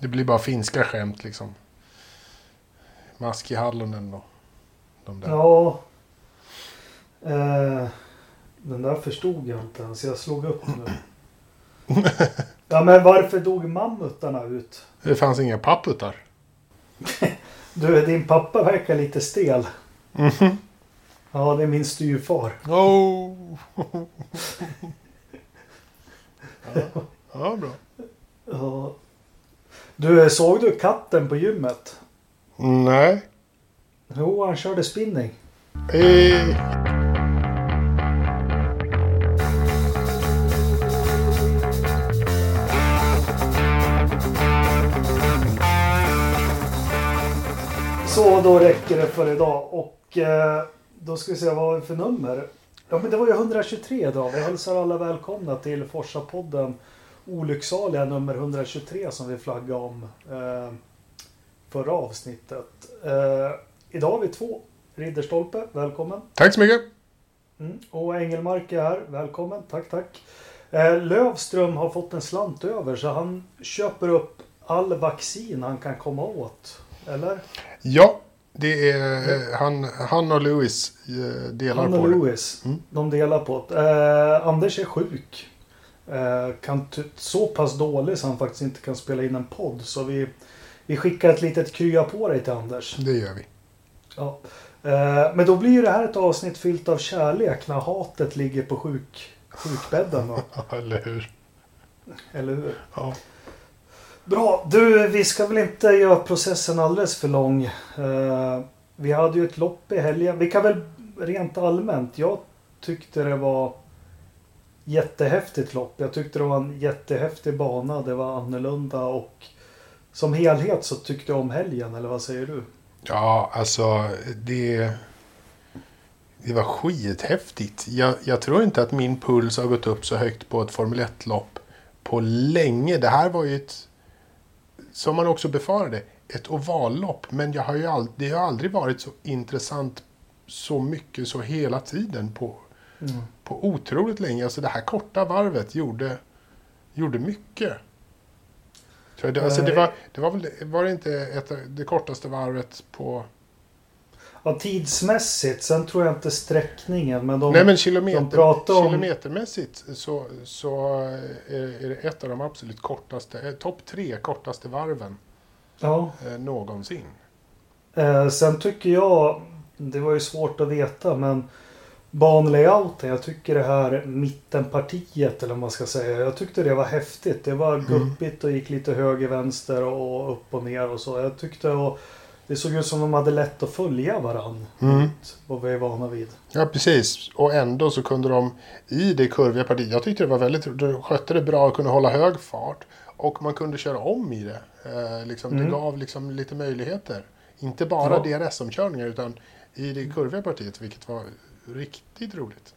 Det blir bara finska skämt liksom. Maski Hallonen och de där. Ja. Eh, den där förstod jag inte ens. Jag slog upp nu. Ja men varför dog mammutarna ut? Det fanns inga papputar. Du, din pappa verkar lite stel. Mhm. Ja, det är min styvfar. Oh. ja. ja, bra. Ja. Du, såg du katten på gymmet? Nej. Jo, han körde spinning. Eh. Så då räcker det för idag. Och eh, då ska vi se, vad har vi för nummer? Ja men det var ju 123 idag. Vi hälsar alla välkomna till Forsa-podden. Olycksaliga nummer 123 som vi flaggade om eh, förra avsnittet. Eh, idag har vi två. Ridderstolpe, välkommen. Tack så mycket. Mm. Och Engelmark är här, välkommen. Tack, tack. Eh, Lövström har fått en slant över så han köper upp all vaccin han kan komma åt. Eller? Ja, det är eh, han, han och Louis eh, delar Han på och det. Louis. Mm. De delar på det. Eh, Anders är sjuk. Eh, kan så pass dålig så han faktiskt inte kan spela in en podd. Så vi, vi skickar ett litet krya på dig till Anders. Det gör vi. Ja. Eh, men då blir ju det här ett avsnitt fyllt av kärlek när hatet ligger på sjuk, sjukbädden. Ja, eller hur? Eller hur? Ja. Bra. Du, vi ska väl inte göra processen alldeles för lång. Eh, vi hade ju ett lopp i helgen. Vi kan väl rent allmänt. Jag tyckte det var jättehäftigt lopp. Jag tyckte det var en jättehäftig bana. Det var annorlunda och som helhet så tyckte jag om helgen. Eller vad säger du? Ja, alltså det... Det var skithäftigt. Jag, jag tror inte att min puls har gått upp så högt på ett Formel 1-lopp på länge. Det här var ju ett, som man också befarade, ett ovallopp. Men jag har ju all, det har aldrig varit så intressant så mycket så hela tiden på, på otroligt länge. Alltså det här korta varvet gjorde, gjorde mycket. Så det, alltså det, var, det var väl var det inte ett, det kortaste varvet på... Ja, tidsmässigt. Sen tror jag inte sträckningen. Men de, Nej men kilometer, om- kilometermässigt så, så är, är det ett av de absolut kortaste, eh, topp tre kortaste varven ja, eh, någonsin. Eh, sen tycker jag, det var ju svårt att veta, men banlayouten, jag tycker det här mittenpartiet eller vad man ska säga, jag tyckte det var häftigt. Det var guppigt och gick lite höger, vänster och upp och ner och så. Jag tyckte och det såg ut som de hade lätt att följa varann. Mm. Vad vi är vana vid. Ja precis, och ändå så kunde de i det kurviga partiet, jag tyckte det var väldigt, de skötte det bra och kunde hålla hög fart. Och man kunde köra om i det. Eh, liksom, Det Mm. gav liksom lite möjligheter. Inte bara Ja. DRS-omkörningar utan i det kurviga partiet, vilket var riktigt roligt.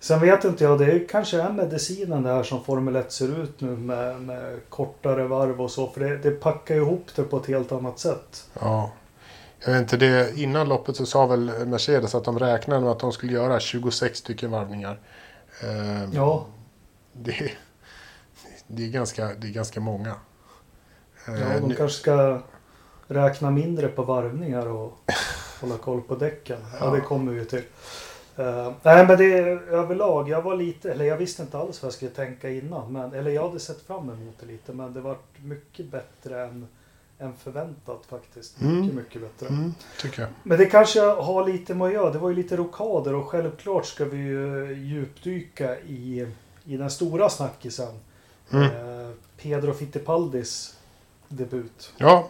Sen vet inte jag, det är kanske är medicinen det här som Formel 1 ser ut nu med, med kortare varv och så. För det, det packar ihop det på ett helt annat sätt. Ja. Jag vet inte, det, innan loppet så sa väl Mercedes att de räknade med att de skulle göra 26 stycken varvningar. Eh, Ja, Det, det, är ganska, det är ganska många. Eh, Ja, de nu- kanske ska räkna mindre på varvningar och hålla koll på däcken. Ja, Ja. det kommer vi till. Eh, nej, men det är överlag. Jag var lite, eller jag visste inte alls vad jag skulle tänka innan. Men, eller jag hade sett fram emot det lite. Men det var mycket bättre än, än förväntat faktiskt. Mm. Mycket, mycket bättre. Mm, tycker jag. Men det kanske har lite med att göra. Det var ju lite rokader och självklart ska vi ju djupdyka i, i den stora snackisen. Mm. Eh, Pedro Fittipaldis debut. Ja,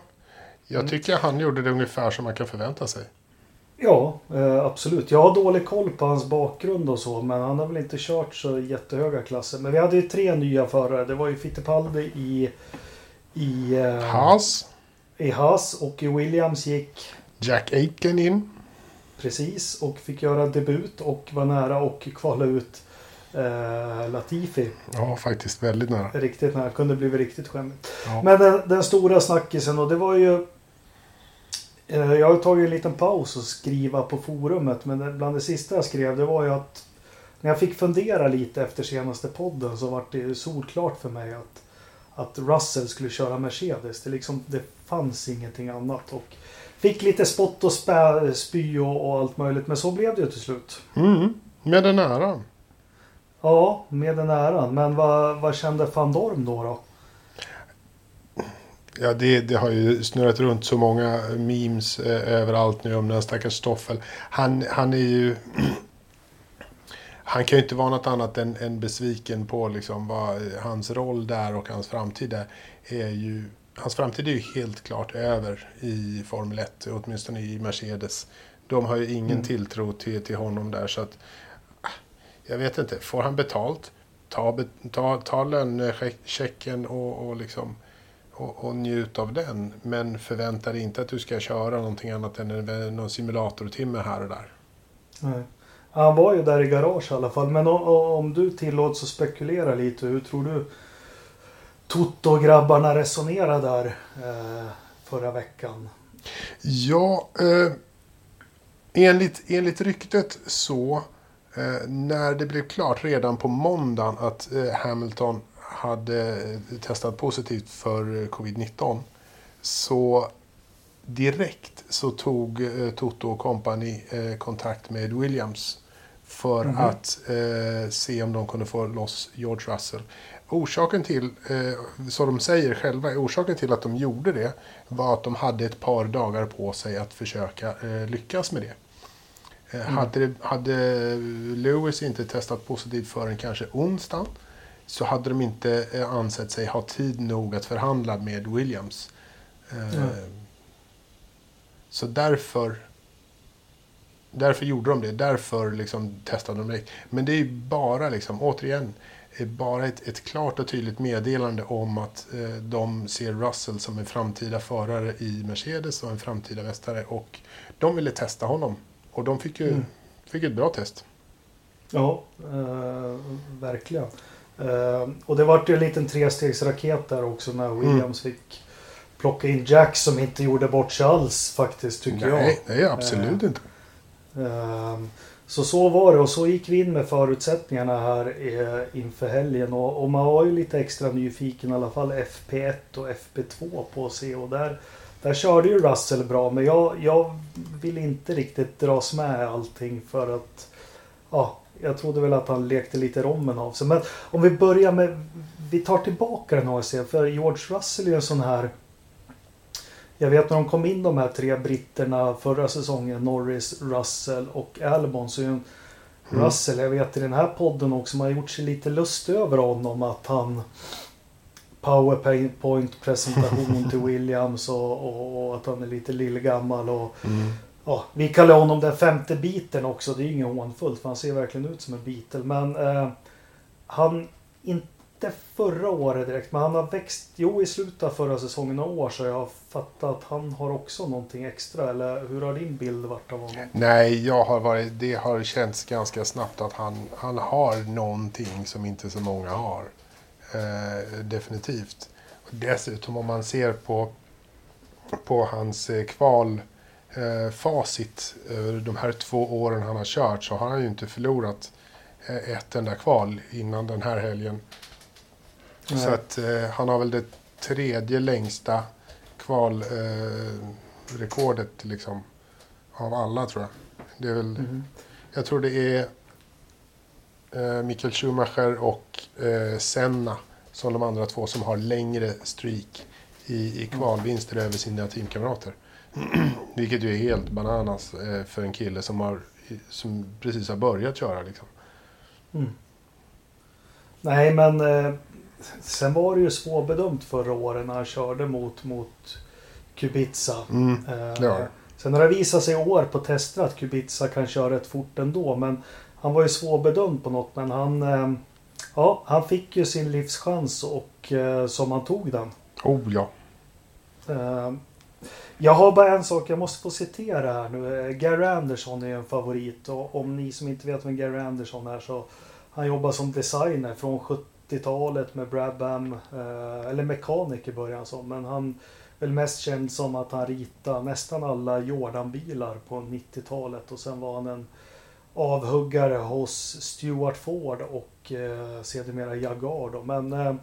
jag Mm. tycker han gjorde det ungefär som man kan förvänta sig. Ja, eh, absolut. Jag har dålig koll på hans bakgrund och så, men han har väl inte kört så jättehöga klasser. Men vi hade ju tre nya förare. Det var ju Fittipaldi i, i, eh, Haas, i Haas och i Williams gick Jack Aitken in. precis och fick göra debut och var nära och kvala ut eh, Latifi. Ja, faktiskt väldigt nära. Riktigt nära. Kunde blivit riktigt skämmigt. Ja. Men den, den stora snackisen och det var ju Jag har tagit en liten paus och skriva på forumet men bland det sista jag skrev det var ju att När jag fick fundera lite efter senaste podden så var det solklart för mig att att Russell skulle köra Mercedes. Det, liksom, det fanns ingenting annat. Och fick lite spott och spä, spy och, och allt möjligt. Men så blev det ju till slut. Mm, med den äran. Ja, med den äran. Men vad, vad kände van Dorm då? då? Ja, det, det har ju snurrat runt så många memes eh, överallt nu om den stackars Stoffel. Han, han är ju... han kan ju inte vara något annat än, än besviken på liksom vad hans roll där och hans framtid där är ju... Hans framtid är ju helt klart över i Formel 1, åtminstone i Mercedes. De har ju ingen mm. tilltro till, till honom där så att... Ah, jag vet inte, får han betalt? Ta, ta, ta lönechecken och, och liksom och, och njut av den. Men förvänta dig inte att du ska köra någonting annat än någon simulatortimme här och där. Nej. Han var ju där i garage i alla fall. Men om, du tillåts att spekulera lite. Hur tror du Toto-grabbarna resonerade där eh, förra veckan? Ja, eh, enligt, enligt ryktet så eh, när det blev klart redan på måndagen att eh, Hamilton hade testat positivt för covid-19 så direkt så tog eh, Toto och company eh, kontakt med Williams för mm -hmm. att eh, se om de kunde få loss George Russell. Orsaken till, eh, som de säger själva, orsaken till att de gjorde det var att de hade ett par dagar på sig att försöka eh, lyckas med det. Eh, mm. Hade, hade Lewis inte testat positivt förrän kanske onsdagen så hade de inte eh, ansett sig ha tid nog att förhandla med Williams. Mm. Så därför Därför gjorde de det. Därför liksom testade de det. Men det är bara, liksom, återigen, bara ett, ett klart och tydligt meddelande om att eh, de ser Russell som en framtida förare i Mercedes och en framtida mästare. Och de ville testa honom. Och de fick ju mm. fick ett bra test. Ja, eh, verkligen. Uh, och det vart ju en liten trestegsraket där också när mm. Williams mm. fick plocka in Jack som inte gjorde bort sig alls faktiskt tycker nej, jag. Nej, absolut uh, inte. Uh, så så var det och så gick vi in med förutsättningarna här eh, inför helgen och, och, man var ju lite extra nyfiken i alla fall FP1 och FP2 på att se och där, där körde ju Russell bra men jag, jag vill inte riktigt dras med allting för att ja, jag trodde väl att han lekte lite rommen av sig. Men om vi börjar med... Vi tar tillbaka den ARC. För George Russell är ju en sån här... Jag vet när de kom in de här tre britterna förra säsongen. Norris, Russell och Albon. Så är en mm. Russell, jag vet i den här podden också, man har gjort sig lite lust över honom. Att han... Powerpoint presentation till Williams och, och, och, att han är lite lillgammal och mm ja, vi kallar honom den femte biten också. Det är ju inget hånfullt för han ser verkligen ut som en Beatle. Men eh, han, inte förra året direkt, men han har växt. Jo, i slutet av förra säsongen och år så jag har fattat att han har också någonting extra. Eller hur har din bild varit av honom? Nej, jag har varit, det har känts ganska snabbt att han, han har någonting som inte så många har. Eh, definitivt. Dessutom om man ser på, på hans eh, kval eh, facit över de här två åren han har kört så har han ju inte förlorat eh, ett enda kval innan den här helgen. Nej. Så att eh, han har väl det tredje längsta kvalrekordet eh, liksom, av alla tror jag. Det är väl, mm. Jag tror det är eh, Michael Schumacher och eh, Senna som de andra två som har längre streak i, i kvalvinster över sina teamkamrater. Vilket ju är helt bananas eh, för en kille som, har, som precis har börjat köra. Liksom. Mm. Nej, men eh, sen var det ju svårbedömt förra året när han körde mot, mot Kubica. Mm. Eh, ja. Sen har det visat sig i år på tester att Kubica kan köra rätt fort ändå. Men han var ju svårbedömd på något. Men han, eh, ja, han fick ju sin livschans och eh, som han tog den. Oh ja. Jag har bara en sak jag måste få citera här nu. Eh, Gary Anderson är en favorit och om ni som inte vet vem Gary Anderson är så han jobbar som designer från 70-talet med Brabham, Bam eh, eller mekaniker började han som, men han är väl mest känd som att han ritade nästan alla Jordan-bilar på 90-talet och sen var han en avhuggare hos Stuart Ford och eh, sedermera Jaguar då. Men eh,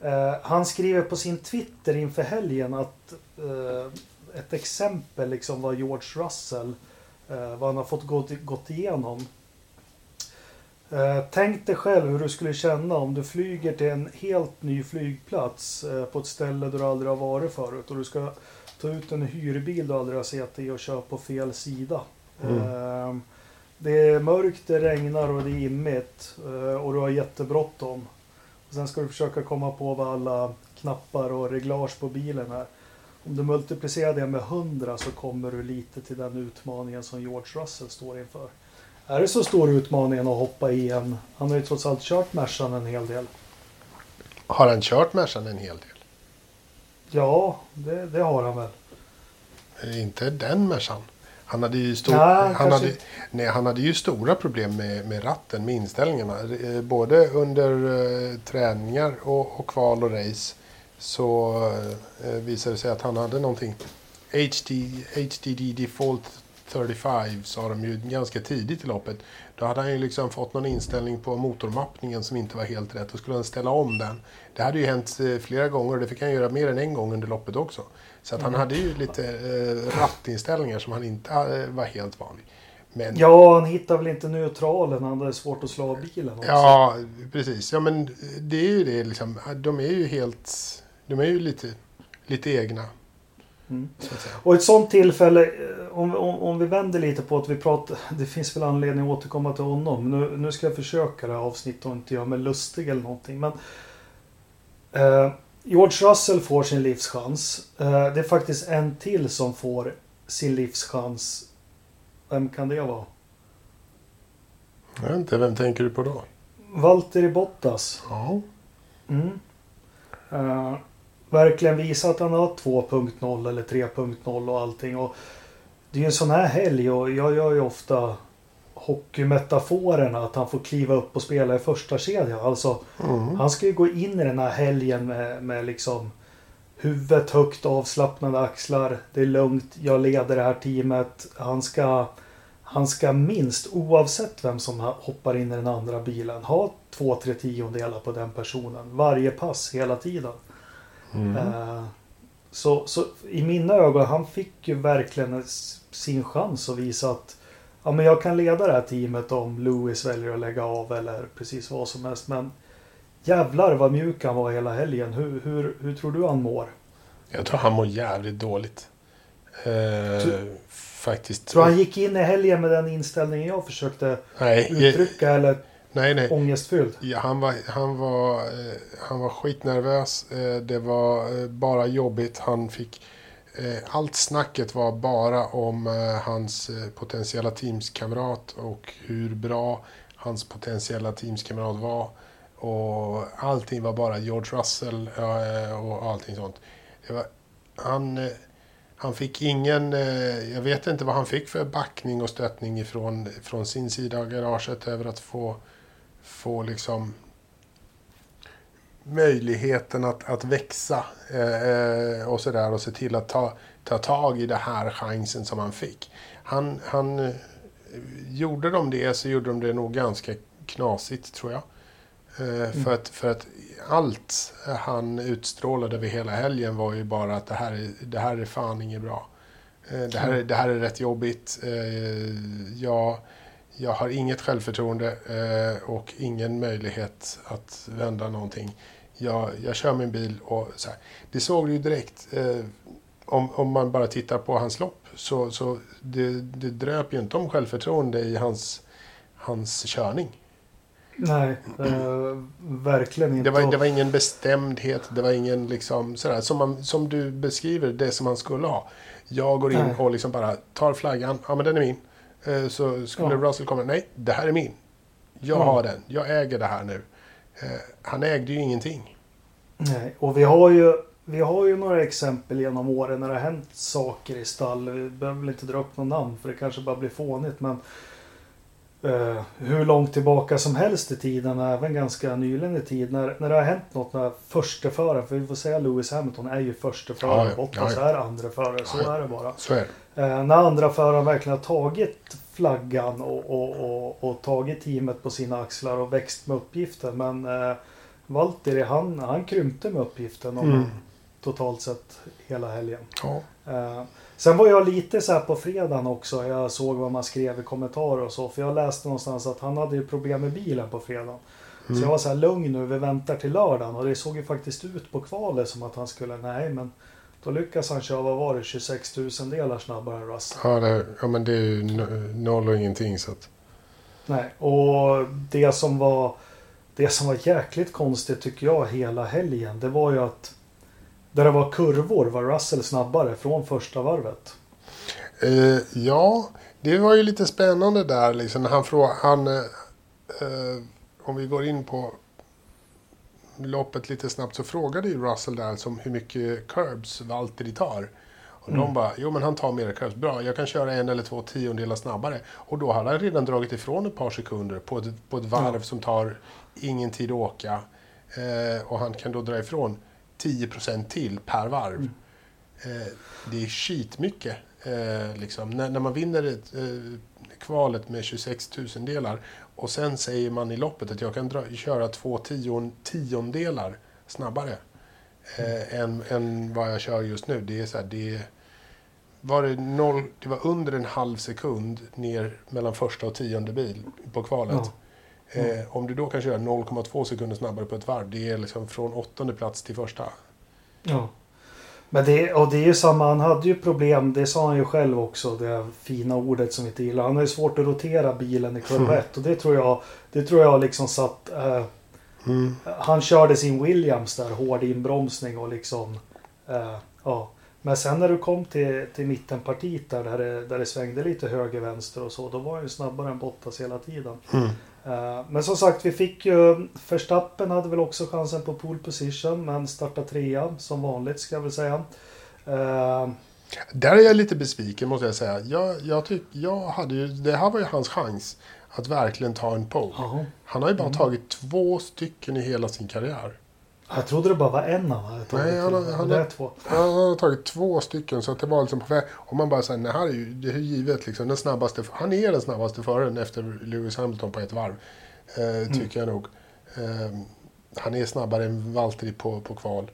eh, han skriver på sin Twitter inför helgen att eh, ett exempel liksom vad George Russell, eh, vad han har fått gått, gått igenom. Eh, tänk dig själv hur du skulle känna om du flyger till en helt ny flygplats eh, på ett ställe där du aldrig har varit förut och du ska ta ut en hyrbil du aldrig har sett i och köra på fel sida. Mm. Eh, det är mörkt, det regnar och det är immigt eh, och du har jättebråttom. Sen ska du försöka komma på vad alla knappar och reglage på bilen är. Om du multiplicerar det med 100 så kommer du lite till den utmaningen som George Russell står inför. Är det så stor utmaning att hoppa i en... Han har ju trots allt kört Mercan en hel del. Har han kört Mercan en hel del? Ja, det, det har han väl. Eh, Inte den Mercan. Han hade ju, stor, Nej, han hade, nej, han hade ju stora problem med, med ratten, med inställningarna. Eh, Både under eh, träningar och, och kval och race så eh, visade det sig att han hade någonting. HD, HDD Default 35 sa de ju ganska tidigt i loppet. Då hade han ju liksom fått någon inställning på motormappningen som inte var helt rätt. Då skulle han ställa om den. Det hade ju hänt eh, flera gånger och det fick han göra mer än en gång under loppet också. Så att han hade ju lite eh, rattinställningar som han inte eh, var helt vanlig. Men Ja, han hittar väl inte neutralen. Han hade svårt att slå av bilen också. Ja, precis. Ja, men det är ju det liksom. De är ju helt... De är ju lite, lite egna. Mm. Och ett sånt tillfälle, eh, om, om, om vi vänder lite på att vi pratar, det finns väl anledning att återkomma till honom. Nu, nu ska jag försöka det här avsnittet och inte göra mig lustig eller någonting. Men eh, George Russell får sin livschans. Eh, det är faktiskt en till som får sin livschans. Vem kan det vara? Jag vet inte, vem tänker du på då? Valtteri Bottas. Ja. Mm. Eh, verkligen visa att han har 2.0 eller 3.0 och allting. Och det är ju en sån här helg och jag gör ju ofta hockeymetaforerna att han får kliva upp och spela i första kedjan. Alltså Mm. han ska ju gå in i den här helgen med, med liksom huvudet högt, avslappnade axlar. Det är lugnt, jag leder det här teamet. Han ska, han ska minst, oavsett vem som hoppar in i den andra bilen, ha två, tre tiondelar på den personen. Varje pass, hela tiden. Mm. Eh, Så, så i mina ögon, han fick ju verkligen sin chans att visa att ja, men jag kan leda det här teamet om Lewis väljer att lägga av eller precis vad som helst. Men jävlar vad mjuk han var hela helgen. Hur, hur, hur tror du han mår? Jag tror han mår jävligt dåligt. Eh, Tror- faktiskt. Tror han gick in i helgen med den inställningen jag försökte Nej, uttrycka eller nej, nej. ångestfylld? Ja, han, var, han, var, eh, han var skitnervös. Eh, det var eh, bara jobbigt. Han fick... Eh, allt snacket var bara om hans potentiella teamskamrat och hur bra hans potentiella teamskamrat var. Och allting var bara George Russell och allting sånt. Var, han, han fick ingen... Jag vet inte vad han fick för backning och stöttning ifrån, från sin sida av garaget över att få få liksom möjligheten att, att växa eh, och sådär och se till att ta, ta tag i det här chansen som han fick. Han, han eh, gjorde de det så gjorde de det nog ganska knasigt tror jag. Eh, för, att, för att allt han utstrålade över hela helgen var ju bara att det här är, det här är fan inget bra. Eh, det, här, är- det här är rätt jobbigt. Eh, jag, jag har inget självförtroende eh, och ingen möjlighet att vända någonting. Jag, jag kör min bil och så här. Det såg du ju direkt. Eh, om, om man bara tittar på hans lopp så, så det, det dröp ju inte om självförtroende i hans, hans körning. Nej, eh, verkligen inte. Det var, det var ingen bestämdhet, det var ingen liksom sådär som, man, som du beskriver det som han skulle ha. Jag går in Nej. och liksom bara tar flaggan, ja men den är min. Eh, Så skulle Ja. Russell komma, nej det här är min. Jag Ja. har den, jag äger det här nu. Eh, Han ägde ju ingenting. Nej, och vi har ju vi har ju några exempel genom åren när det har hänt saker i stall. Vi behöver väl inte dra upp någon namn för det kanske bara blir fånigt. Men eh, hur långt tillbaka som helst i tiden, även ganska nyligen i tid, när, när det har hänt något när försteföraren, för vi får säga Lewis Hamilton är ju försteförare, Ja, Bottas ja, ja. är andra förare, så är det bara. Så är det. Eh, när andra föraren verkligen har tagit flaggan och, och, och, och tagit teamet på sina axlar och växt med uppgiften. Men eh, Valtteri han, han krympte med uppgiften om Mm. totalt sett hela helgen. Ja. Eh, sen var jag lite så här på fredagen också. Jag såg vad man skrev i kommentarer och så. För jag läste någonstans att han hade ju problem med bilen på fredagen. Så jag var så här lugn nu, vi väntar till lördagen. Och det såg ju faktiskt ut på kvalet som att han skulle, nej men då lyckas han köra, vad var det, 26 000 delar snabbare än Russell. Ja, det, ja, men det är ju no- noll och ingenting. Så att, Nej, och det som var det som var jäkligt konstigt tycker jag hela helgen. Det var ju att där det var kurvor var Russell snabbare från första varvet. eh, ja, det var ju lite spännande där liksom. Han frågade, han, eh, eh, om vi går in på loppet lite snabbt så frågade ju Russell där som hur mycket curbs Valtteri tar. Och Mm. de bara, jo men han tar mer curbs. Bra, jag kan köra en eller två tiondelar snabbare. Och då hade han redan dragit ifrån ett par sekunder på ett, på ett varv Ja. som tar ingen tid att åka. Eh, och han kan då dra ifrån 10% till per varv. Mm. Eh, det är skitmycket. Eh, liksom. när, när man vinner ett, eh, kvalet med 26 tusendelar och sen säger man i loppet att jag kan dra, köra två tion, tiondelar snabbare eh, än, än vad jag kör just nu. Det är så här, det var det, noll, det var under en halv sekund ner mellan första och tionde bil på kvalet. Ja. Eh, om du då kan köra 0,2 sekunder snabbare på ett varv, det är liksom från åttonde plats till första. Ja. Men det, och det är ju samma, han hade ju problem, det sa han ju själv också, det fina ordet som vi inte gillar. Han har ju svårt att rotera bilen i kurva 1 och det tror jag, det tror jag liksom satt... Eh, Mm. han körde sin Williams där, hård inbromsning och liksom... Eh, ja. Men sen när du kom till, till mittenpartiet där, där det, där det svängde lite höger-vänster och så, då var han ju snabbare än Bottas hela tiden. Mm. Eh, Men som sagt, vi fick ju... Verstappen hade väl också chansen på pole position, men startade trea som vanligt ska jag väl säga. Eh, Där är jag lite besviken måste jag säga. Jag, jag tyck, jag hade ju, det här var ju hans chans att verkligen ta en pole. jaha. Han har ju bara Mm. tagit två stycken i hela sin karriär. Jag trodde det bara var en han hade tagit. Nej, han han det har- två. Han har tagit två stycken så att det var liksom på väg. Och man bara säger, nej, här är ju, det är givet liksom. Den snabbaste, han är den snabbaste föraren efter Lewis Hamilton på ett varv. Eh, tycker jag nog. Eh, han är snabbare än Valtteri på, på kval.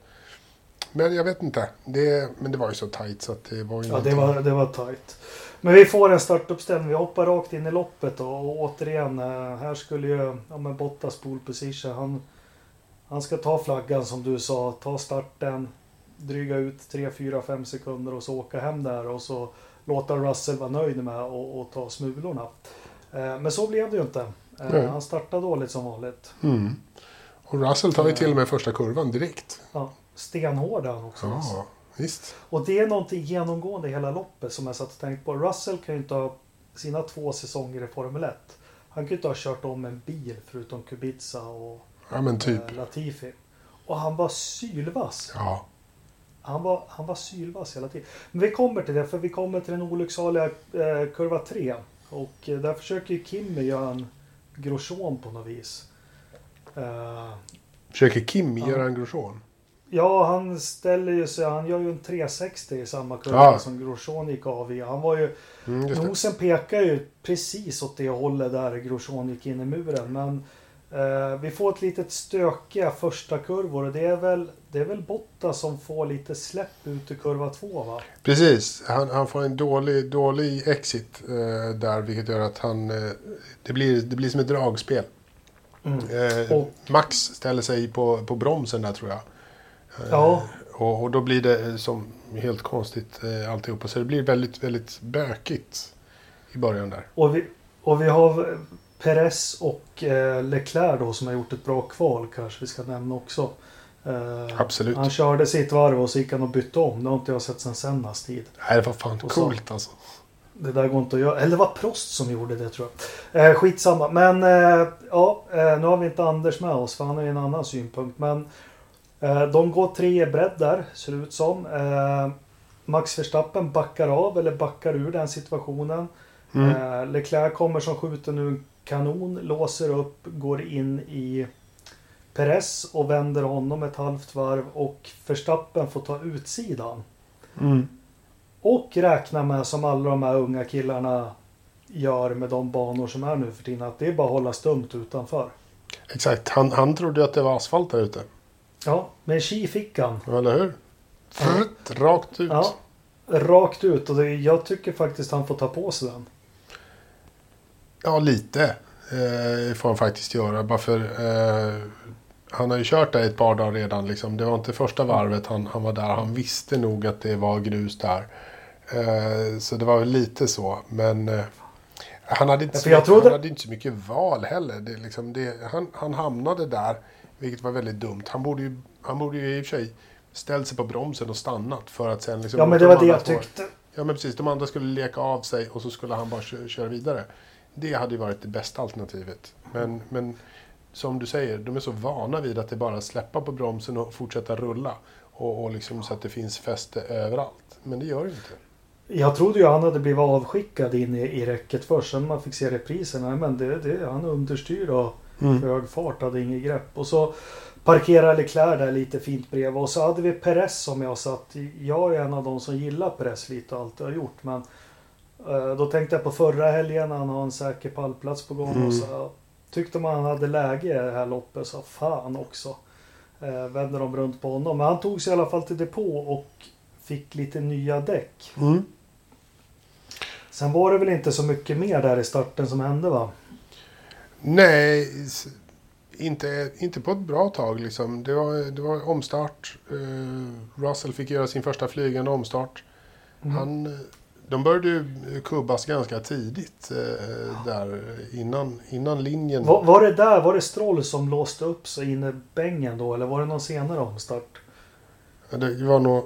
Men jag vet inte. Det, men det var ju så tajt så att det var ju Ja, det var, det var tajt. Men vi får en startuppställning. Vi hoppar rakt in i loppet och, och återigen, eh, här skulle ju ja, men Bottas pole position. Han, han ska ta flaggan som du sa, ta starten, dryga ut 3, 4, 5 sekunder och så åka hem där och så låta Russell vara nöjd med och, och ta smulorna. Eh, Men så blev det ju inte. Eh, Nej. Han startade dåligt som vanligt. Mm. Och Russell tar ju till och med första kurvan direkt. Ja, stenhård han också. Ja, visst. Och det är någonting genomgående i hela loppet som jag satt och tänkte på. Russell kan ju inte ha sina två säsonger i Formel 1. Han kan ju inte ha kört om en bil förutom Kubica och Ja, men typ. eh, Latifi. Och han var sylvass. Ja. Han var, han var sylvass hela tiden. Men vi kommer till det, för vi kommer till den olycksaliga eh, kurva 3. Och eh, där försöker ju Kimmy göra en Grosjean på något vis. Eh, Försöker Kim Ja. göra en Grosjean? Ja, han ställer ju sig, han gör ju en 360 i samma kurva Ja. som Grosjean gick av i. Han var ju, Mm, nosen pekar ju precis åt det hållet där Grosjean gick in i muren. Men vi får ett litet stökiga första kurvor och det är väl, det är väl Botta som får lite släpp ut i kurva 2 va? Precis, han, han får en dålig, dålig exit eh, där vilket gör att han... Eh, det, blir, det blir som ett dragspel. Eh, Och- Max ställer sig på, på bromsen där tror jag. Eh, Ja. Och, och då blir det eh, som helt konstigt eh, alltihopa. Så det blir väldigt, väldigt bökigt i början där. Och vi, och vi har Perez och eh, Leclerc då som har gjort ett bra kval kanske vi ska nämna också. Eh, Absolut. Han körde sitt varv och så gick han och bytte om. Det har inte jag sett sedan Sennas tid. Nej, det var fan Och så- coolt alltså. Det där går inte att göra. Eller det var Prost som gjorde det tror jag. Eh, skitsamma. Men eh, ja, eh, nu har vi inte Anders med oss för han har ju en annan synpunkt. Men eh, de går tre bredd där, ser det ut som. Eh, Max Verstappen backar av eller backar ur den situationen. Mm. Leclerc kommer som skjuter nu kanon, låser upp, går in i Perez och vänder honom ett halvt varv och Verstappen får ta utsidan. Mm. Och räkna med som alla de här unga killarna gör med de banor som är nu för tiden att det är bara att hålla stumt utanför. Exakt, han, han trodde att det var asfalt där ute. Ja, med ski fick han. Eller hur? Frutt, rakt ut. Ja, rakt ut. Och det, jag tycker faktiskt han får ta på sig den. Ja, lite eh, får han faktiskt göra. Bara för eh, han har ju kört där ett par dagar redan. Liksom. Det var inte första varvet han, han var där. Han visste nog att det var grus där. Eh, så det var väl lite så. Men eh, han, hade inte så, mycket- trodde- han hade inte så mycket val heller. Det, liksom, det, han, han hamnade där, vilket var väldigt dumt. Han borde ju, han borde ju i och för sig ställt sig på bromsen och stannat för att sen liksom... Ja, men det var de det jag tyckte. Ja men precis, de andra skulle leka av sig och så skulle han bara kö- köra vidare. Det hade ju varit det bästa alternativet. Men, men som du säger, de är så vana vid att det bara släppa på bromsen och fortsätta rulla. Och, och liksom så att det finns fäste överallt. Men det gör det inte. Jag trodde ju han hade blivit avskickad in i, i räcket först. Sen man fick se reprisen. Nej, men det, det, han understyr och Mm. hög fart. Hade inget grepp. Och så parkerade Leclerc där lite fint bredvid. Och så hade vi Perez som jag satt. Jag är en av de som gillar Perez lite och alltid har gjort. Men då tänkte jag på förra helgen när han har en säker pallplats på gång. Mm. Och så tyckte man han hade läge i det här loppet. Så fan också. Eh, vänder de runt på honom. Men han tog sig i alla fall till depå och fick lite nya däck. Mm. Sen var det väl inte så mycket mer där i starten som hände va? Nej, inte, inte på ett bra tag liksom. Det var, det var omstart. Eh, Russell fick göra sin första flygande omstart. Mm. Han, eh, de började ju kubbas ganska tidigt eh, där innan, innan linjen. Var, var det där, var det Stroll som låste upp sig inne i bängen då? Eller var det någon senare omstart? Ja, Det var nog...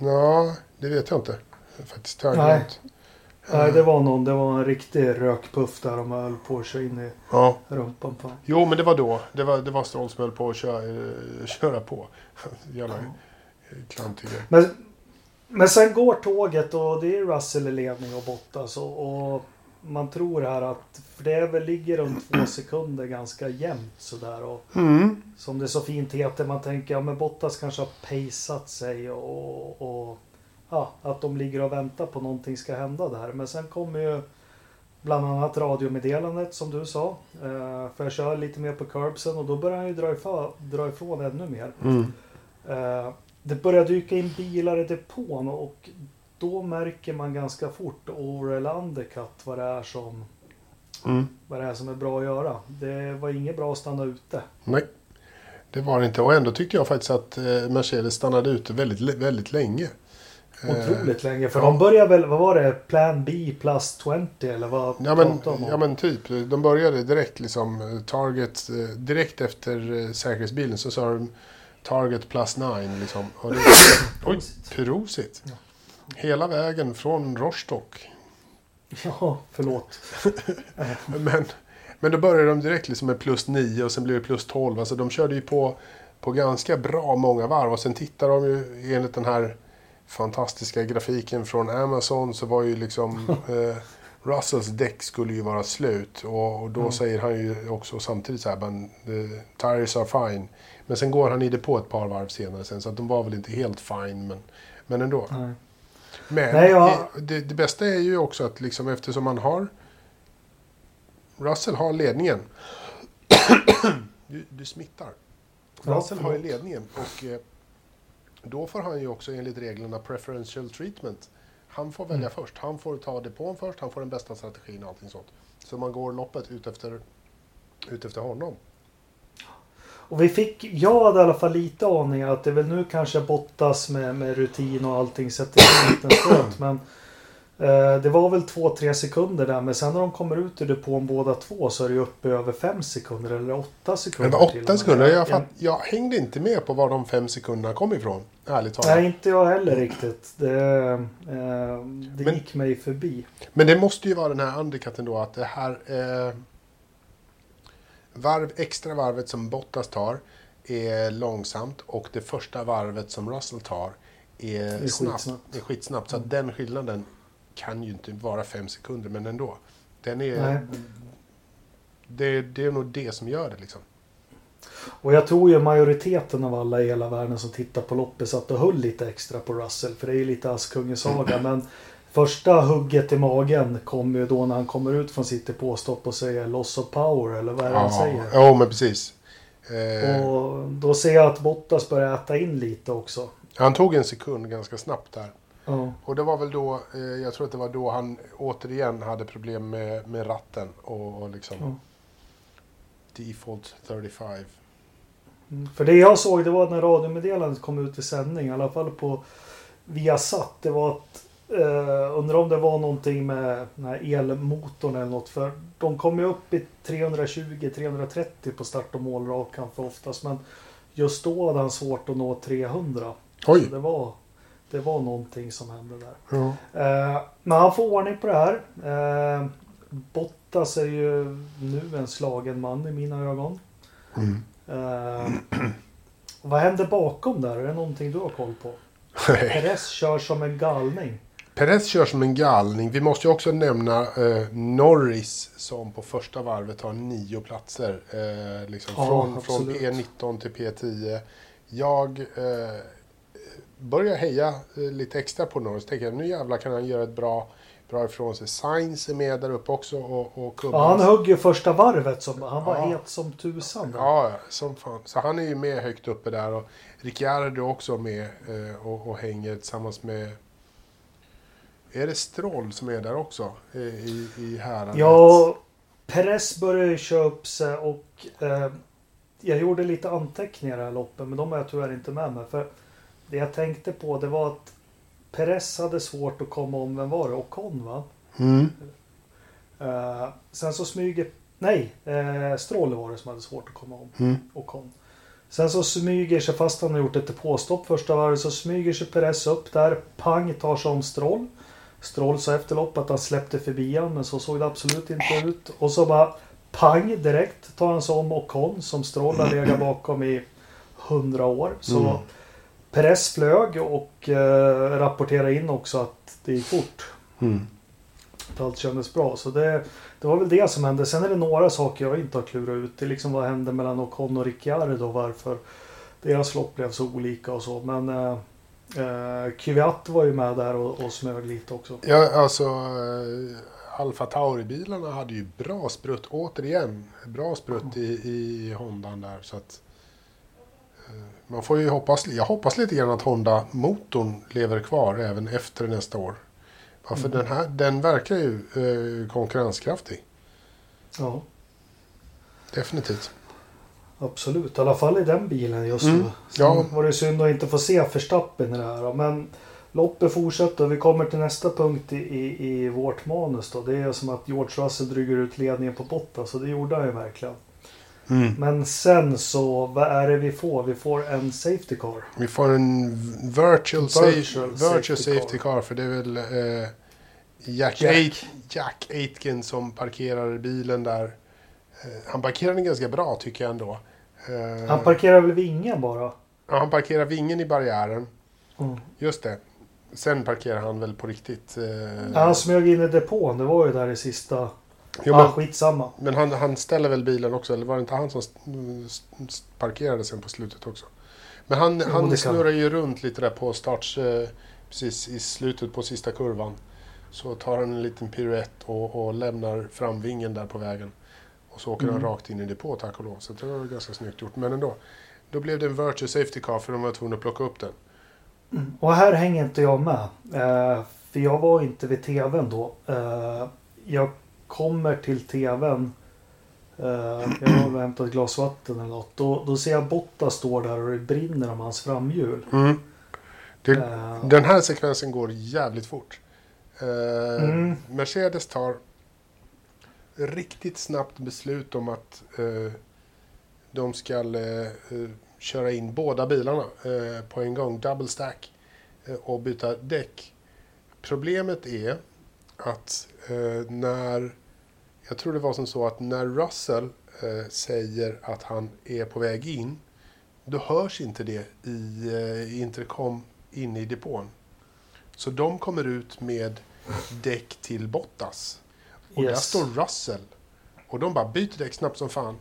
Ja, det vet jag inte. Faktiskt, jag Nej. Nej, det var någon. Det var en riktig rökpuff där de höll på att köra in i Ja. rumpan på. Jo, men det var då. Det var, det var Stroll som höll på att köra, eh, köra på. Jävla eh, klantiga. Men, men sen går tåget och det är Russell i ledning och Bottas och, och man tror här att för det väl ligger runt två sekunder ganska jämnt sådär. Och Mm. som det så fint heter, man tänker ja men Bottas kanske har paceat sig och, och ja, att de ligger och väntar på någonting ska hända där. Men sen kommer ju bland annat radiomeddelandet som du sa. Eh, för jag kör lite mer på curbsen och då börjar han ju dra ifrån, dra ifrån ännu mer. Mm. Eh, det börjar dyka in bilar i depån och då märker man ganska fort over eller undercut vad det är som, Mm. vad det är som är bra att göra. Det var inget bra att stanna ute. Nej, det var det inte. Och ändå tyckte jag faktiskt att eh, Mercedes stannade ute väldigt, väldigt länge. Eh, Otroligt länge. För ja. de börjar väl, vad var det? Plan B plus 20 eller vad Ja men, de om? ja men typ. De började direkt liksom eh, Target. Direkt efter säkerhetsbilen så sa de Target plus 9 liksom. Och det, oj, Perosit. Ja. Hela vägen från Rostock. Ja, förlåt. Men, men då började de direkt liksom med plus 9 och sen blev det plus 12. Alltså de körde ju på, på ganska bra många varv. Och sen tittar de ju enligt den här fantastiska grafiken från Amazon så var ju liksom eh, Russells däck skulle ju vara slut. Och, och då Mm. säger han ju också samtidigt så här, men the tires are fine. Men sen går han i det på ett par varv senare sen så att de var väl inte helt fine. Men, men ändå. Nej. Men Nej, jag- eh, det, det bästa är ju också att liksom eftersom man har Russell har ledningen. du, du smittar. Ja, Russell har ju ledningen och eh, då får han ju också enligt reglerna preferential treatment. Han får välja Mm. först. Han får ta depån först. Han får den bästa strategin och allting sånt. Så man går loppet ut efter, ut efter honom. Och vi fick, jag hade i alla fall lite aning att det är väl nu kanske Bottas med, med rutin och allting sätter in en stöt. Men det var väl två, tre sekunder där. Men sen när de kommer ut ur depån båda två så är det uppe över fem sekunder eller åtta Det sekunder. var till och åtta med. sekunder. Jag, fatt, jag hängde inte med på var de fem sekunderna kom ifrån. Ärligt talat. Nej, inte jag heller riktigt. Det, eh, det Men- gick mig förbi. Men det måste ju vara den här undercutten då att det här eh, varv, extra varvet som Bottas tar är långsamt och det första varvet som Russell tar är, är snabbt. skitsnabbt. Är skitsnabbt. Så att den skillnaden kan ju inte vara fem sekunder men ändå. Den är, Nej. det, det är nog det som gör det liksom. Och jag tror ju majoriteten av alla i hela världen som tittar på loppet satt och höll lite extra på Russell. För det är ju lite Askungesaga. Men Första hugget i magen kommer ju då när han kommer ut från sitt depåstopp och säger loss of power eller vad är det han säger? Ja, men precis. Eh, Och då ser jag att Bottas börjar äta in lite också. han tog en sekund ganska snabbt där. Ja. Och det var väl då, eh, jag tror att det var då han återigen hade problem med, med ratten och, och liksom Ja. default 35. Mm. För det jag såg det var när radiomeddelandet kom ut i sändning, i alla fall på Viasat. Det var att, eh, undrar om det var någonting med elmotorn eller något. För de kom ju upp i 320-330 på start och målrakan för oftast. Men just då hade han svårt att nå 300. Oj! Så det var, det var någonting som hände där. Ja. Eh, men han får ordning på det här. Eh, Bottas är ju nu en slagen man i mina ögon. Mm. Eh, vad händer bakom där? Är det någonting du har koll på? Perez kör som en galning. Perez kör som en galning. Vi måste ju också nämna eh, Norris som på första varvet har nio platser. Eh, liksom Ja, från, från absolut. P19 till P10. Jag eh, börjar heja eh, lite extra på Norris. Tänker jag, nu jävlar kan han göra ett bra, bra ifrån sig. Sainz är med där uppe också och, och. Ja, han högg ju första varvet. Som, han var Ja. het som tusan. där. Ja, som fan. Så han är ju med högt uppe där. Och Ricciardo är också med eh, och, och hänger tillsammans med... Är det Stroll som är där också? eh, I, i häradet? Ja, Perez började ju köra upp sig och eh, jag gjorde lite anteckningar i här loppet men de har jag tyvärr inte med mig. För det jag tänkte på det var att Perez hade svårt att komma om, vem var det? Ocon va? Mm. Eh, sen så smyger, nej, eh, Stroll var det som hade svårt att komma om. Mm. Ocon. Sen så smyger sig, fast han har gjort ett depåstopp första varvet, så smyger sig Perez upp där. Pang tar sig om Stroll. Stroll sa efter loppet att han släppte förbi han, men så såg det absolut inte ut. Och så bara pang direkt tar han sig om Ocon som Stroll har legat bakom i hundra år. Så Mm. Perez flög och eh, rapporterade in också att det gick fort. Mm. Att allt kändes bra. Så det, det var väl det som hände. Sen är det några saker jag inte har klurat ut. Det är liksom vad hände mellan Ocon och Ricciardo och varför deras lopp blev så olika och så. Men eh, eh, Kvyat var ju med där och, och smög lite också. Ja, alltså... Eh, Alfa Tauri-bilarna hade ju bra sprutt, återigen. Bra sprutt i, i Hondan där. Så att, man får ju hoppas, jag hoppas lite grann att Honda-motorn lever kvar även efter nästa år. Ja, för Mm. den här, den verkar ju eh, konkurrenskraftig. Ja, Definitivt. absolut. I alla fall i den bilen just Mm, nu. Sen ja. var det synd att inte få se Verstappen i det här. Men loppet fortsätter. Vi kommer till nästa punkt i, i, i vårt manus. Då. Det är som att George Russell dryger ut ledningen på Bottas. Så det gjorde han ju verkligen. Mm. Men sen så, vad är det vi får? Vi får en Safety Car. Vi får en virtual, Virtual safe, virtual safety safety, car. För det är väl eh, Jack, Jack. Aitken, Jack Aitken som parkerar bilen där. Eh, han parkerar den ganska bra tycker jag ändå. Eh, Han parkerar väl vingen bara? ja, han parkerar vingen i barriären. Mm. Just det. Sen parkerar han väl på riktigt. Eh, han smög in i depån. Det var ju där i sista. Jo, ah, men skitsamma. men han, han ställer väl bilen också, eller var det inte han som parkerade sen på slutet också? Men han, Jo, han snurrar ju runt lite där på starts, eh, precis i slutet på sista kurvan. Så tar han en liten piruett och, och lämnar fram vingen där på vägen. Och så åker Mm. han rakt in i depå tack och lov. Så det var ganska snyggt gjort. Men ändå. Då blev det en virtual safety car för de var tvungna att plocka upp den. Och här hänger inte jag med. Eh, för jag var inte vid tvn då. Eh, jag kommer till tvn. Eh, jag har hämtat ett glas vatten eller något. Då, då ser jag Botta står där och det brinner om hans framhjul. Mm. Det, Eh, Den här sekvensen går jävligt fort. Eh, Mm. Mercedes tar riktigt snabbt beslut om att eh, de ska eh, eh, köra in båda bilarna på en gång, double stack, och byta däck. Problemet är att eh, när, jag tror det var som så att när Russell eh, säger att han är på väg in, då hörs inte det i eh, intercom inne i depån. Så de kommer ut med däck till Bottas. Och där Yes. står Russell. Och de bara byter däck snabbt som fan.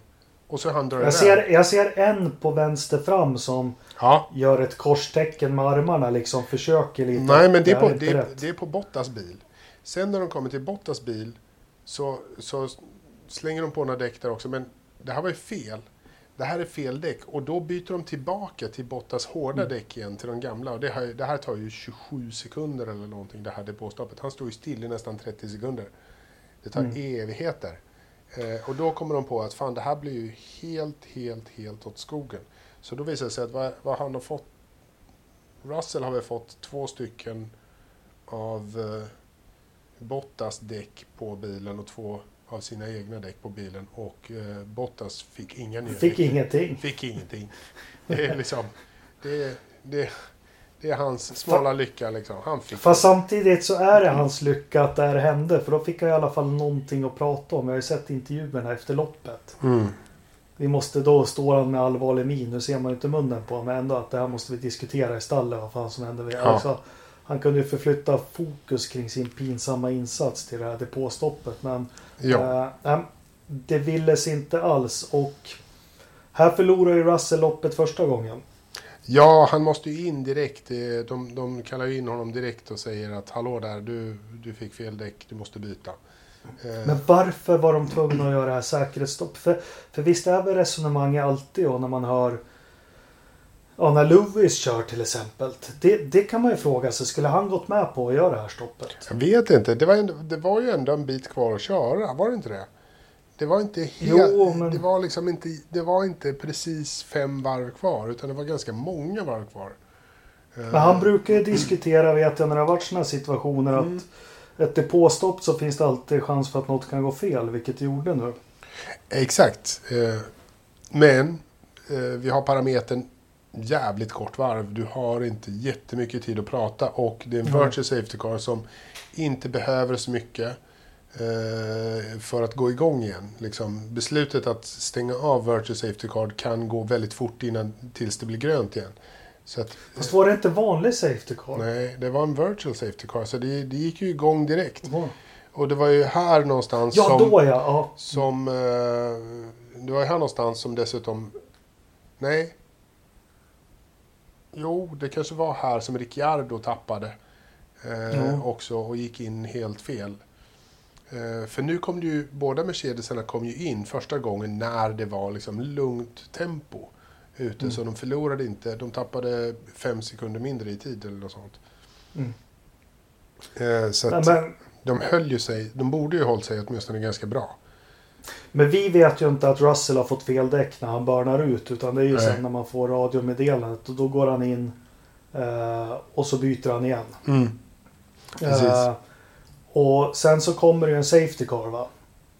Och så han drar Jag ser, jag ser en på vänster fram som Ja. gör ett korstecken med armarna liksom. Försöker lite. Nej, men det är, på, det, är, det är på Bottas bil. Sen när de kommer till Bottas bil så, så slänger de på några däck där också. Men det här var ju fel. Det här är fel däck och då byter de tillbaka till Bottas hårda Mm. däck igen till de gamla. Och det, här, det här tar ju 27 sekunder eller någonting, det här depåstoppet. Han står ju still i nästan 30 sekunder. Det tar Mm. evigheter. Eh, och då kommer de på att fan, det här blir ju helt, helt, helt åt skogen. Så då visar det sig att vad, vad han har fått Russell har väl fått två stycken av eh, Bottas däck på bilen och två av sina egna däck på bilen. Och eh, Bottas fick inga nya Fick däck. ingenting. Fick ingenting. Det är liksom... Det, det, det är hans smala lycka liksom. Han fick... Fast samtidigt så är det hans lycka att det här hände. För då fick jag i alla fall någonting att prata om. Jag har ju sett intervjuerna efter loppet. Mm. Vi måste då stå han med allvarlig min. Nu ser man ju inte munnen på honom. Men ändå att det här måste vi diskutera i stallet. Vad fan som hände. Ja. Alltså, han kunde ju förflytta fokus kring sin pinsamma insats till det här depåstoppet. Men Ja. eh, det villes inte alls. Och här förlorar ju Russell loppet första gången. ja, han måste ju in direkt. Eh, De, de kallar ju in honom direkt och säger att hallå där, du, du fick fel däck, du måste byta. Eh, Men varför var de tvungna att göra det här säkerhetsstopp? För, för visst är väl resonemanget alltid och när man hör Ja, när Lewis kör till exempel. Det, det kan man ju fråga sig. Skulle han gått med på att göra det här stoppet? Jag vet inte. Det var, ändå, det var ju ändå en bit kvar att köra, var det inte det? Det var inte helt... Jo, men- Det var liksom inte... Det var inte precis fem varv kvar, utan det var ganska många varv kvar. Men han brukar ju diskutera, vet jag, när det har varit sådana situationer Mm. att ett depåstopp så finns det alltid chans för att något kan gå fel, vilket det gjorde nu. Exakt. Eh, Men eh, vi har parametern jävligt kort varv. Du har inte jättemycket tid att prata och det är en Mm. virtual safety car som inte behöver så mycket eh, för att gå igång igen. Liksom, beslutet att stänga av virtual safety car kan gå väldigt fort innan, tills det blir grönt igen. Så att, Fast var det inte vanlig safety car? nej, det var en virtual safety car så det, det gick ju igång direkt. Ja, Och det var ju här någonstans ja som... då ja. ja. Som... Eh, det var ju här någonstans som dessutom... Nej. Jo, det kanske var här som Ricciardo tappade. Eh, Ja. Också och gick in helt fel. Eh, för nu kom ju... Båda Mercedesarna kom ju in första gången när det var liksom lugnt tempo ute. Mm. Så de förlorade inte. De tappade fem sekunder mindre i tid eller något sånt. Mm. Eh, så Men, att men, de höll ju sig... De borde ju hållit sig åtminstone ganska bra. Men vi vet ju inte att Russell har fått fel däck när han börnar ut. Utan det är ju Nej. sen när man får radiomeddelandet. Och då går han in eh, och så byter han igen. Precis. Eh, och sen så kommer det ju en safety car va?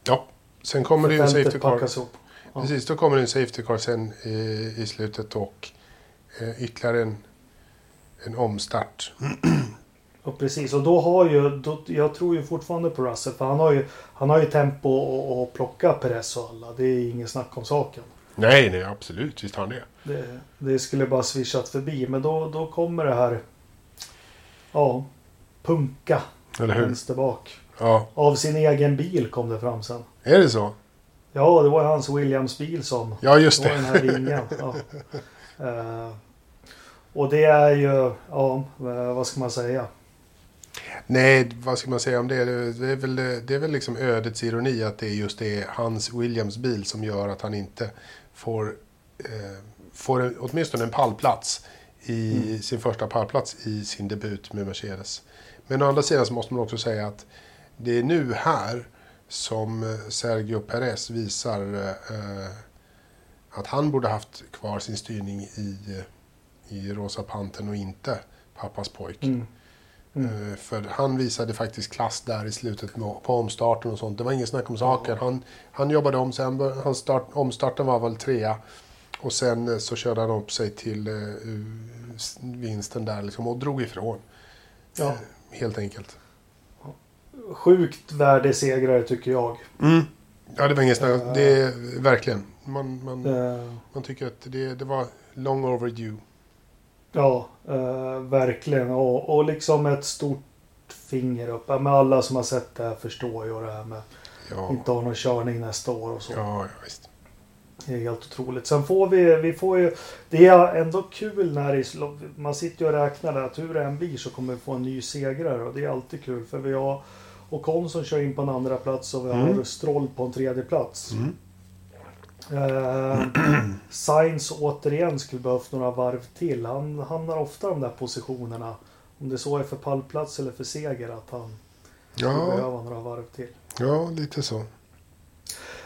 Ja, sen kommer det ju en safety car. Ja. Precis, då kommer det en safety car sen i, i slutet och eh, ytterligare en, en omstart. Och precis, och då har ju, då, jag tror ju fortfarande på Russell för han har ju, han har ju tempo och, och plocka Perez och alla. Det är inget snack om saken. Nej, nej, absolut. Visst har han det. Det, det skulle bara swishat förbi, men då, då kommer det här, ja, punka Eller hur? vänster bak. Ja, Av sin egen bil kom det fram sen. är det så? Ja, det var hans Williams bil som Ja, just Det var den det. här vingen. Ja. Eh, och det är ju, ja, eh, vad ska man säga? Nej, vad ska man säga om det? Det är väl, det är väl liksom ödets ironi att det är just det hans Williams bil som gör att han inte får, eh, får åtminstone en pallplats i Mm. sin första pallplats i sin debut med Mercedes. Men å andra sidan så måste man också säga att det är nu här som eh, Sergio Perez visar eh, att han borde haft kvar sin styrning i, eh, i Rosa Pantern och inte pappas pojk. Mm. Mm. Eh, För han visade faktiskt klass där i slutet på omstarten och sånt. Det var ingen snack om saken. Han, han jobbade om, sen bör- han start, omstarten var väl trea. Och sen eh, så körde han upp sig till eh, vinsten där liksom och drog ifrån. Ja. Helt enkelt. Sjukt värdig segrare tycker jag. Ja, det var ingen snack. Det är verkligen. Man, man, man tycker att det, det var long overdue. Ja, eh, verkligen. Och, och liksom ett stort finger upp. Men alla som har sett det här förstår ju det här med Ja, inte ha någon körning nästa år och så. ja, ja visst. Det är helt otroligt. Sen får vi, vi får ju, det är ändå kul när det, man sitter ju och räknar där att hur det än blir så kommer vi få en ny segrare och det är alltid kul för vi har och som kör in på en andra plats och vi har mm. Stroll på en tredje plats. Mm. Eh, Sainz återigen skulle behövt några varv till. Han hamnar ofta i de där positionerna. Om det så är för pallplats eller för seger att han ja. behöver några varv till. Ja, lite så.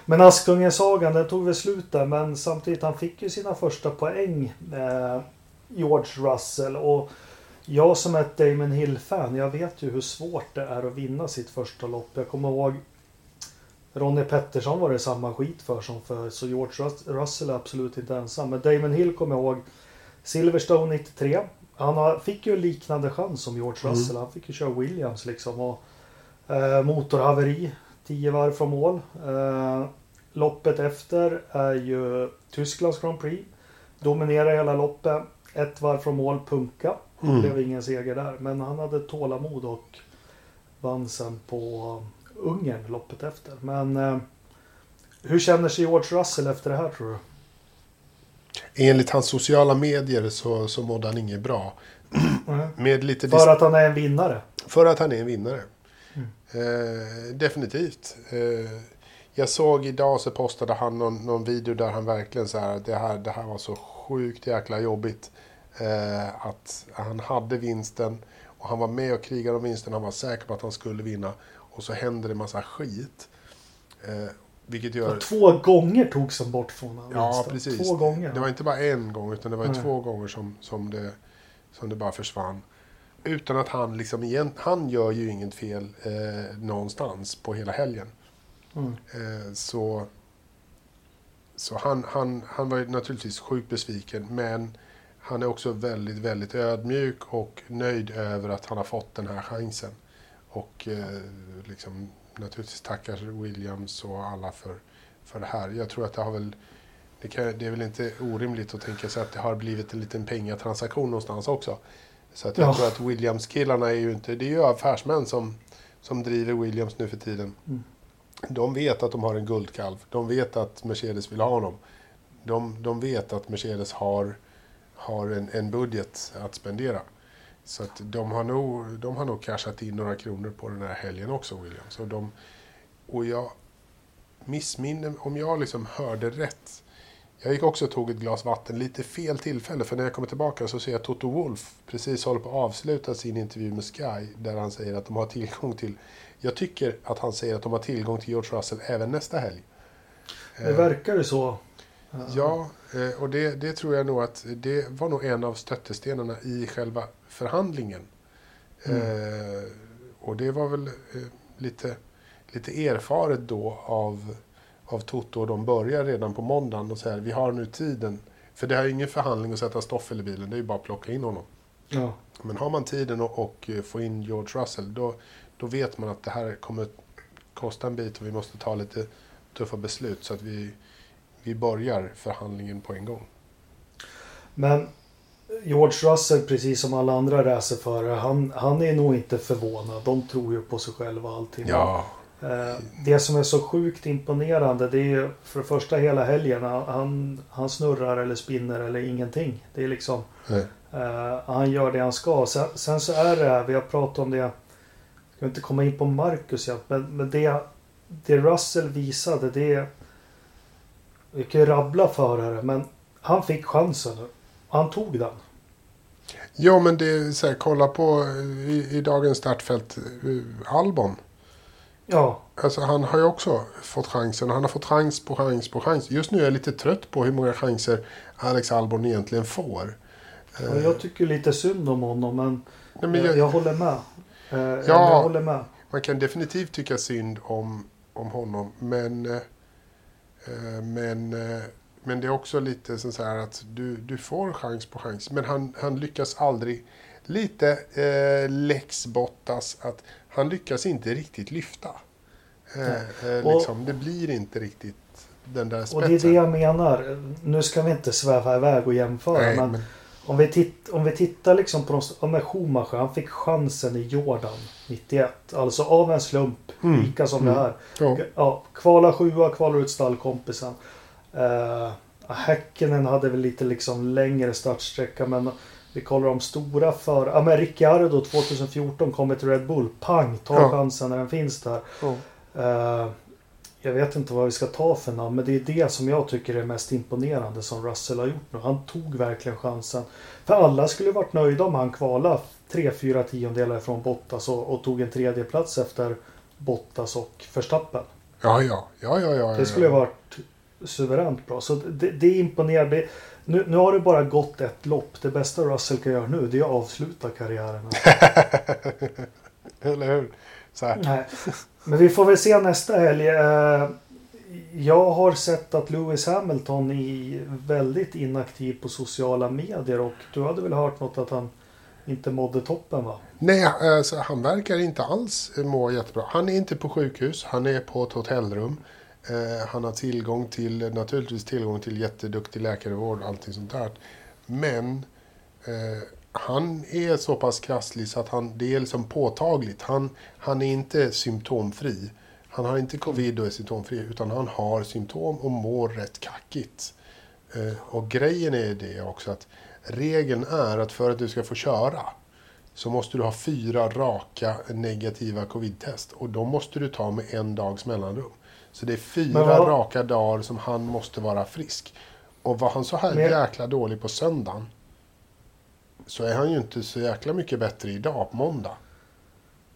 Men Askungen-sagan den tog väl slut där men samtidigt han fick ju sina första poäng. Eh, George Russell och jag som är ett Damon Hill-fan, jag vet ju hur svårt det är att vinna sitt första lopp. Jag kommer ihåg Ronnie Pettersson var det samma skit för som för, så George Russell är absolut inte ensam. Men Damon Hill kommer ihåg Silverstone 93. Han fick ju en liknande chans som George mm. Russell. Mm. Han fick ju köra Williams liksom. Och, eh, motorhaveri, 10 varv från mål. Eh, loppet efter är ju Tysklands Grand Prix. Dominerar hela loppet. Ett varv från mål, punka. Mm. Det blev ingen seger där. Men han hade tålamod och vann sen på Ungern loppet efter. Men eh, hur känner sig George Russell efter det här tror du? Enligt hans sociala medier så, så mådde han inget bra. Mm. Med lite för att han är en vinnare? För att han är en vinnare. Mm. Eh, definitivt. Eh, jag såg idag så postade han någon, någon video där han verkligen så här, det här, det här var så sjukt jäkla jobbigt. Eh, att han hade vinsten och han var med och krigade om vinsten. Han var säker på att han skulle vinna. Och så händer det massa skit. Eh, vilket gör... två gånger togs han bort från. Ja, precis. Två gånger. Det var inte bara en gång, utan det var Nej. två gånger som, som, det, som det bara försvann. Utan att han liksom igen, han gör ju inget fel eh, någonstans på hela helgen. Mm. Eh, så så han, han, han var naturligtvis sjukt besviken, men han är också väldigt, väldigt ödmjuk och nöjd över att han har fått den här chansen. Och eh, liksom, naturligtvis tackar Williams och alla för, för det här. Jag tror att det har väl det, kan, det är väl inte orimligt att tänka sig att det har blivit en liten pengatransaktion någonstans också. Så att jag ja. tror att Williams-killarna är ju inte... Det är ju affärsmän som, som driver Williams nu för tiden. Mm. De vet att de har en guldkalv. De vet att Mercedes vill ha honom. De, de vet att Mercedes har, har en, en budget att spendera. Så att de, har nog, de har nog cashat in några kronor på den här helgen också, Williams. Och, de, och jag missminner, om jag liksom hörde rätt. Jag gick också och tog ett glas vatten, lite fel tillfälle, för när jag kommer tillbaka så ser jag Toto Wolf precis håller på att avsluta sin intervju med Sky, där han säger att de har tillgång till, jag tycker att han säger att de har tillgång till George Russell även nästa helg. Det verkar ju så. Ja, eh, och det, det tror jag nog att det var nog en av stöttestenarna i själva förhandlingen. Mm. Eh, och det var väl eh, lite, lite erfaret då av, av Toto. De börjar redan på måndagen och säger vi har nu tiden. För det är ingen förhandling att sätta Stoffel i bilen, det är ju bara att plocka in honom. Ja. Men har man tiden och, och få in George Russell, då, då vet man att det här kommer kosta en bit och vi måste ta lite tuffa beslut så att vi, vi börjar förhandlingen på en gång. Men George Russell, precis som alla andra racerförare, han, han är nog inte förvånad. De tror ju på sig själva allting. Ja. Eh, det som är så sjukt imponerande det är ju för det första hela helgen. Han, han snurrar eller spinner eller ingenting. Det är liksom... Uh, han gör det han ska. Sen, sen, så är det, vi har pratat om det. Jag ska inte komma in på Marcus ja, men, men det, det Russell visade det... Vi kan ju rabbla förare men han fick chansen. Han tog den. Ja, men det är så här, kolla på i, i dagens startfält, eh, Albon. Ja. Alltså han har ju också fått chansen. Han har fått chans på chans på chans. Just nu är jag lite trött på hur många chanser Alex Albon egentligen får. Ja, jag tycker lite synd om honom, men, Nej, men jag, jag, håller med. Eh, ja, jag håller med. Man kan definitivt tycka synd om, om honom, men, eh, men men det är också lite så här att du, du får chans på chans. Men han, han lyckas aldrig. Lite eh, Lex Bottas, att han lyckas inte riktigt lyfta. Eh, eh, liksom, det blir inte riktigt den där spetsen. Och det är det jag menar. Nu ska vi inte sväva iväg och jämföra. Nej, men, men... Om, vi titt, om vi tittar liksom på de, med Schumacher. Han fick chansen i Jordan 91. Alltså av en slump. Mm. Lika som mm. det här. Ja. Ja, kvala sjua, kvalar ut stallkompisen. Uh, Häkkinen hade väl lite liksom längre startsträcka men vi kollar de stora för... Ja men Ricciardo 2014 kommer till Red Bull. Pang! Ta Ja. chansen när den finns där. Ja. Eh, jag vet inte vad vi ska ta för namn men det är det som jag tycker är mest imponerande som Russell har gjort nu. Han tog verkligen chansen. För alla skulle varit nöjda om han kvalade 3-4 tiondelar från Bottas och, och tog en tredje plats efter Bottas och Verstappen. Ja, ja, ja, ja, ja. Det skulle ha varit suveränt bra. Så det, det imponerar. Det, nu, nu har det bara gått ett lopp. Det bästa Russell kan göra nu det är att avsluta karriären. Eller hur? Nej. Men vi får väl se nästa helg. Eh, Jag har sett att Lewis Hamilton är väldigt inaktiv på sociala medier och du hade väl hört något att han inte mådde toppen va? Nej, alltså, han verkar inte alls må jättebra. Han är inte på sjukhus, han är på ett hotellrum. Eh, han har tillgång till, naturligtvis tillgång till jätteduktig läkarvård och allting sånt där. Men eh, han är så pass krasslig så att han, det är liksom påtagligt. Han, han är inte symptomfri. Han har inte covid och är symptomfri, utan han har symptom och mår rätt kackigt. Eh, och grejen är det också att regeln är att för att du ska få köra så måste du ha fyra raka negativa covid-test. Och de måste du ta med en dags mellanrum. Så det är fyra vad- raka dagar som han måste vara frisk. Och var han så här Men- jäkla dålig på söndagen så är han ju inte så jäkla mycket bättre idag på måndag.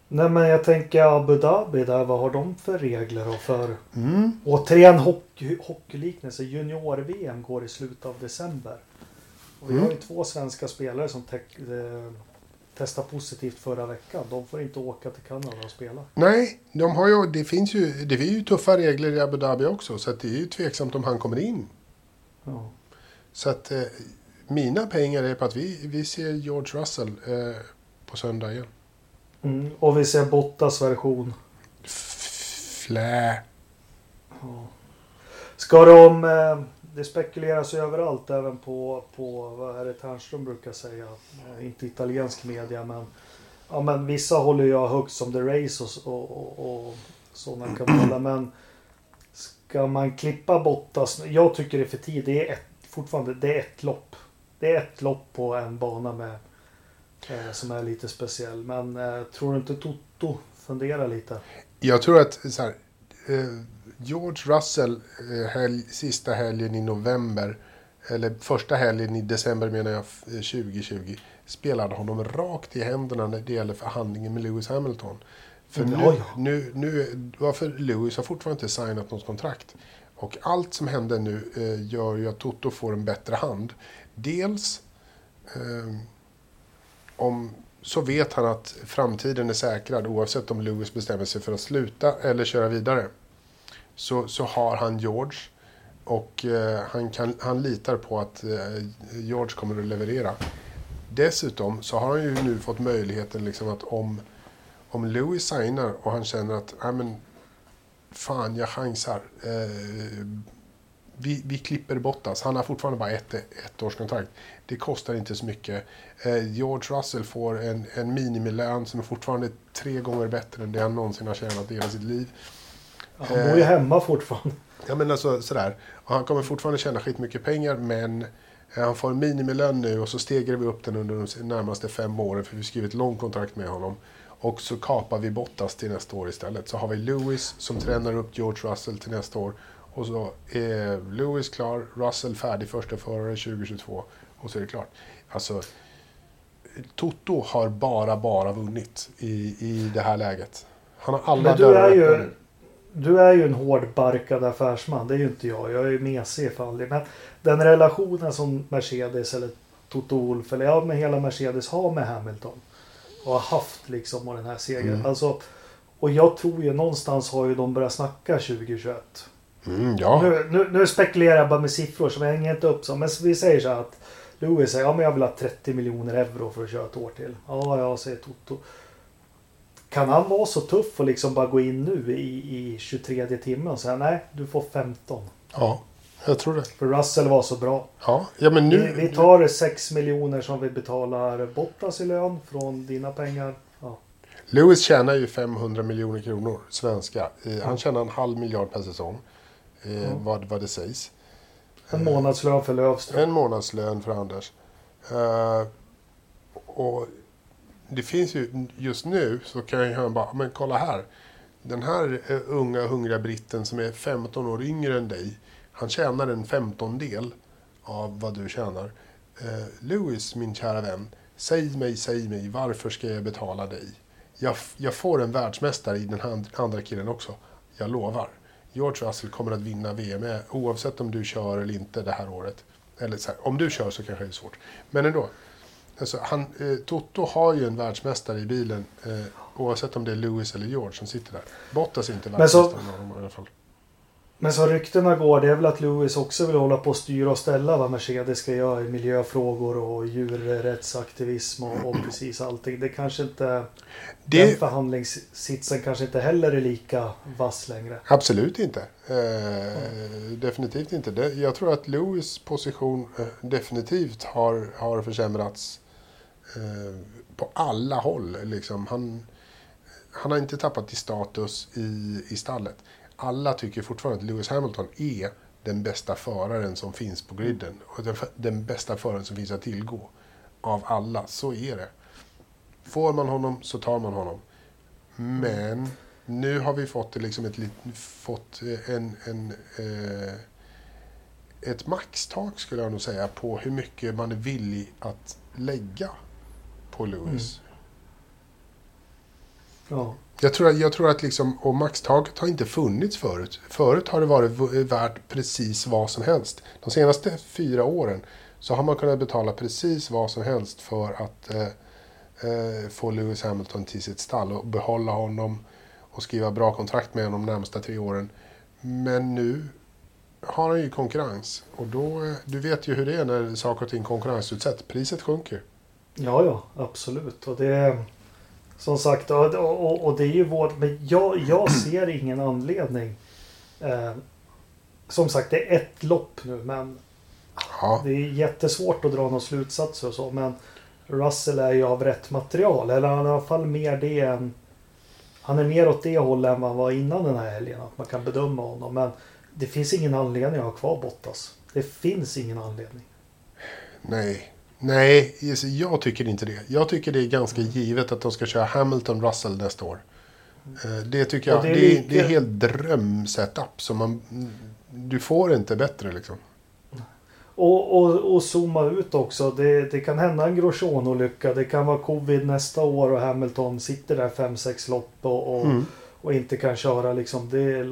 Nej men jag tänker Abu Dhabi där. Vad har de för regler och för... Mm. Återigen hockey, hockeyliknelse. Junior-VM går i slutet av december. Och vi Mm. har ju två svenska spelare som te- testade positivt förra veckan. De får inte åka till Kanada och spela. Nej, de har ju, det finns ju, det är ju tuffa regler i Abu Dhabi också. Så att det är ju tveksamt om han kommer in. Ja. Så att eh, mina pengar är på att vi, vi ser George Russell eh, på söndag igen. Mm. Och vi ser Bottas version. Flä. Ja. Ska de... Eh, det spekuleras ju överallt, även på, på vad är det Ternström brukar säga. Eh, inte italiensk media, men... Ja, men vissa håller jag högt som The Race och, och, och, och sådana kanaler. Men ska man klippa Bottas? Jag tycker det är för tidigt. Det är ett, fortfarande det är ett lopp. Det är ett lopp på en bana med eh, som är lite speciell. Men eh, tror du inte Toto funderar lite? Jag tror att så här, eh, George Russell eh, helg, sista helgen i november, eller första helgen i december menar jag, f- eh, 2020, spelade honom rakt i händerna när det gäller förhandlingen med Lewis Hamilton. För nu, nu, nu, varför Lewis har fortfarande inte signat något kontrakt. Och allt som händer nu eh, gör ju att Toto får en bättre hand. Dels eh, om, så vet han att framtiden är säkrad oavsett om Lewis bestämmer sig för att sluta eller köra vidare. Så, så har han George och eh, han, kan, han litar på att eh, George kommer att leverera. Dessutom så har han ju nu fått möjligheten liksom att om, om Louis signar och han känner att "Nej, men, fan jag chansar. Eh, vi, vi klipper Bottas. Han har fortfarande bara ett, ett års kontrakt. Det kostar inte så mycket. Eh, George Russell får en, en minimilön som är fortfarande tre gånger bättre än det han någonsin har tjänat i hela sitt liv. Han bor ju Eh. hemma fortfarande. Ja men alltså sådär. Och han kommer fortfarande tjäna skitmycket pengar men eh, han får en minimilön nu och så stegrar vi upp den under de närmaste fem åren för vi skriver ett långt kontrakt med honom. Och så kapar vi Bottas till nästa år istället. Så har vi Lewis som tränar upp George Russell till nästa år. Och så är Lewis klar, Russell färdig första förare 2022 och så är det klart. Alltså, Toto har bara, bara vunnit i, i det här läget. Han har alla Men du är ju. Du är ju en hårdbarkad affärsman. Det är ju inte jag. Jag är ju mesig ifall. Men den relationen som Mercedes eller Toto Wolff eller ja, med hela Mercedes har med Hamilton. Och har haft liksom och den här segern. Mm. Alltså, och jag tror ju någonstans har ju de börjat snacka 2021. Mm, ja. Nu, nu, nu spekulerar jag bara med siffror som jag hänger inte upp som. Men vi säger så här att Lewis säger ja men jag vill ha 30 miljoner euro för att köra ett år till. Ja, ja, säger Toto. Kan han vara så tuff och liksom bara gå in nu i, i 23 timmen och säga nej, du får 15. ja, jag tror det. För Russell var så bra. Ja, ja men nu... vi, vi tar 6 miljoner som vi betalar Bottas i lön från dina pengar. Ja. Lewis tjänar ju 500 miljoner kronor svenska. Eh, Han tjänar en halv miljard per säsong. Eh, Ja. vad, vad det sägs. En månadslön för Lövström. En månadslön för Anders. Och det finns ju, just nu så kan jag bara, men kolla här. Den här eh, unga hungriga britten som är 15 år yngre än dig. Han tjänar en femtondel av vad du tjänar. Eh, Lewis, min kära vän. Säg mig, säg mig, varför ska jag betala dig? Jag, jag får en världsmästare i den här andra killen också. Jag lovar. George Russell kommer att vinna VM oavsett om du kör eller inte det här året. Eller här, om du kör så kanske det är svårt. Men ändå. Alltså, han, eh, Toto har ju en världsmästare i bilen eh, oavsett om det är Lewis eller George som sitter där. Bottas är inte världsmästare i alla fall. Men så ryktena går, det är väl att Lewis också vill hålla på och styra och ställa vad Mercedes ska göra i miljöfrågor och djurrättsaktivism och, och precis allting. Det kanske inte... Det... Den förhandlingssitsen kanske inte heller är lika vass längre. Absolut inte. Eh, definitivt inte. Jag tror att Lewis position eh, definitivt har, har försämrats eh, på alla håll. Liksom. Han, han har inte tappat i status i, i stallet alla tycker fortfarande att Lewis Hamilton är den bästa föraren som finns på griden. Och den, den bästa föraren som finns att tillgå. Av alla, så är det. Får man honom så tar man honom. Men nu har vi fått, liksom ett, fått eh, en, en, eh, ett maxtak skulle jag nog säga på hur mycket man är villig att lägga på Lewis. Mm. Ja. Jag tror, jag tror att liksom, och maxtaket har inte funnits förut. Förut har det varit värt precis vad som helst. De senaste fyra åren så har man kunnat betala precis vad som helst för att eh, eh, få Lewis Hamilton till sitt stall och behålla honom och skriva bra kontrakt med honom de närmsta tre åren. Men nu har han ju konkurrens. Och då, eh, du vet ju hur det är när saker och ting konkurrensutsätts. Priset sjunker. Ja, ja, absolut. Och det som sagt, och, och, och det är ju vårt... Men jag, jag ser ingen anledning. Eh, som sagt, det är ett lopp nu, men ja. det är jättesvårt att dra några slutsatser och så. Men Russell är ju av rätt material, eller han är i alla fall mer det än... Han är mer åt det hållet än vad han var innan den här helgen, att man kan bedöma honom. Men det finns ingen anledning att ha kvar Bottas. Det finns ingen anledning. Nej, Nej, jag tycker inte det. Jag tycker det är ganska givet att de ska köra Hamilton-Russell nästa år. Eh, det tycker jag. Det är, lika... det är helt drömsetup. Så man, du får inte bättre liksom. Och, och, och zooma ut också. Det, det kan hända en Grosjean-olycka. Det kan vara covid nästa år och Hamilton sitter där 5-6 lopp och, och, mm. och, inte kan köra. Liksom. Det,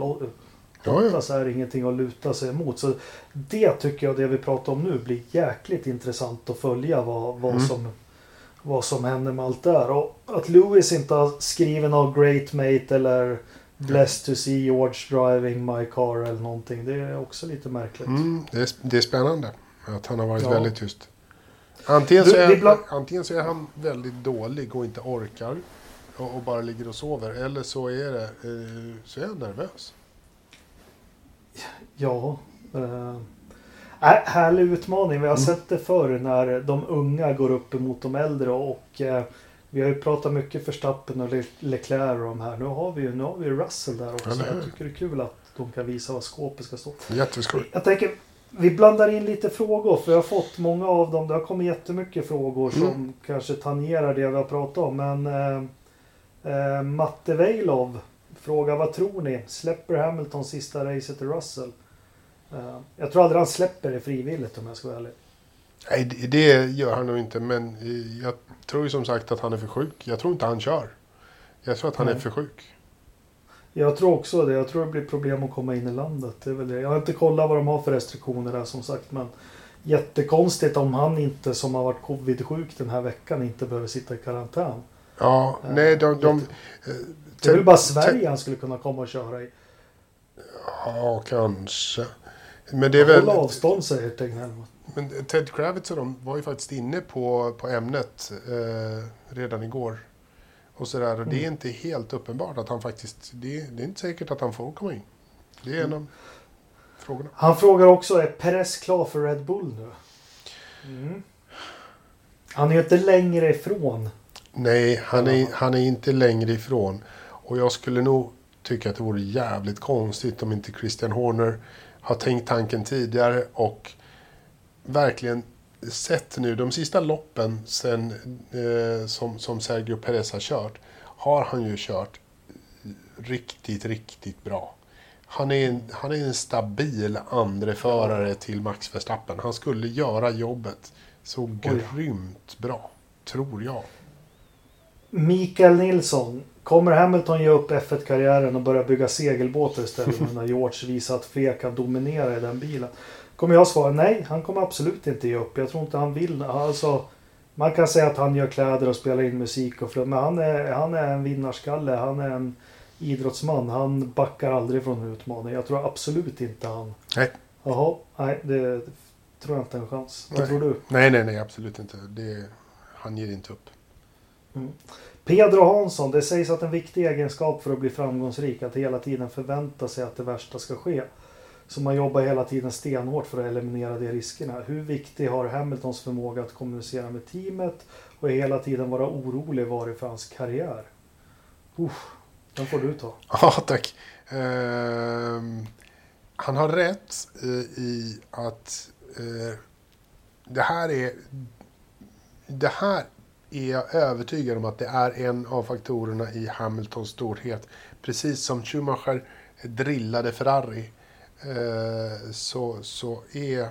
Bottas ja, är ingenting att luta sig emot. Så det tycker jag, det vi pratar om nu, blir jäkligt intressant att följa vad, vad, mm. som, vad som händer med allt där. Och att Lewis inte har skrivit någon Great Mate eller Blessed to see George driving my car eller någonting. Det är också lite märkligt. Mm, det, är, det är spännande att han har varit ja. väldigt tyst. Antingen, så är, bland... antingen så är han väldigt dålig och inte orkar och, och bara ligger och sover. Eller så är, det, eh, så är han nervös. Ja. Eh, härlig utmaning. Vi har mm. sett det förr när de unga går upp emot de äldre. Och eh, Vi har ju pratat mycket Verstappen och Le Leclerc de här. Nu har vi ju nu har vi Russell där också. Ja, jag tycker det är kul att de kan visa vad skåpet ska stå. Jätteskoj. Jag tänker vi blandar in lite frågor för jag har fått många av dem. Det har kommit jättemycket frågor mm. som kanske tangerar det vi har pratat om. Men eh, eh, Matte Weilov Fråga vad tror ni? Släpper Hamilton sista racet till Russell? Uh, jag tror aldrig han släpper det frivilligt om jag ska vara ärlig. Nej, det gör han nog inte. Men jag tror ju som sagt att han är för sjuk. Jag tror inte han kör. Jag tror att han Nej. är för sjuk. Jag tror också det. Jag tror det blir problem att komma in i landet. Det är väl det. Jag har inte kollat vad de har för restriktioner där som sagt. Men jättekonstigt om han inte som har varit covid-sjuk den här veckan inte behöver sitta i karantän. Ja, uh, nej de... de det är väl bara Sverige han skulle kunna komma och köra i. Ja, kanske. Men det är väl... Håll avstånd säger Tegnell. Men Ted Kravitz och de var ju faktiskt inne på, på ämnet eh, redan igår. Och sådär. Och mm. det är mm. inte helt uppenbart att han faktiskt... Det, det, är inte säkert att han får komma in. Det är en av frågorna. Han frågar också, är Perez klar för Red Bull nu? Mm. Han är ju inte längre ifrån. Nej, han är, han är inte längre ifrån. Och jag skulle nog tycka att det vore jävligt konstigt om inte Christian Horner har tänkt tanken tidigare och verkligen sett nu de sista loppen sen, eh, som, som Sergio Perez har kört har han ju kört riktigt, riktigt bra. Han är en, han är en stabil andreförare till Max Verstappen. Han skulle göra jobbet så grymt bra, tror jag. Mikael Nilsson. Kommer Hamilton ge upp F1-karriären och börja bygga segelbåtar istället när George visar att fler kan dominera i den bilen? Kommer jag svara nej, han kommer absolut inte ge upp. Jag tror inte han vill. Alltså, man kan säga att han gör kläder och spelar in musik och flum, men han är, han är en vinnarskalle. Han är en idrottsman. Han backar aldrig från en utmaning. Jag tror absolut inte han... Nej. Jaha, nej det, tror jag inte en chans. Vad tror du? Nej, nej, nej, absolut inte. Det, han ger inte upp. Mm. Pedro Hansson, det sägs att en viktig egenskap för att bli framgångsrik är att hela tiden förvänta sig att det värsta ska ske. Så man jobbar hela tiden stenhårt för att eliminera de riskerna. Hur viktig har Hamiltons förmåga att kommunicera med teamet och hela tiden vara orolig varit för hans karriär? Uff, den får du ta. Ja, tack. Uh, han har rätt i, i att uh, det här är det här är jag övertygad om att det är en av faktorerna i Hamiltons storhet. Precis som Schumacher drillade Ferrari eh, så, så är,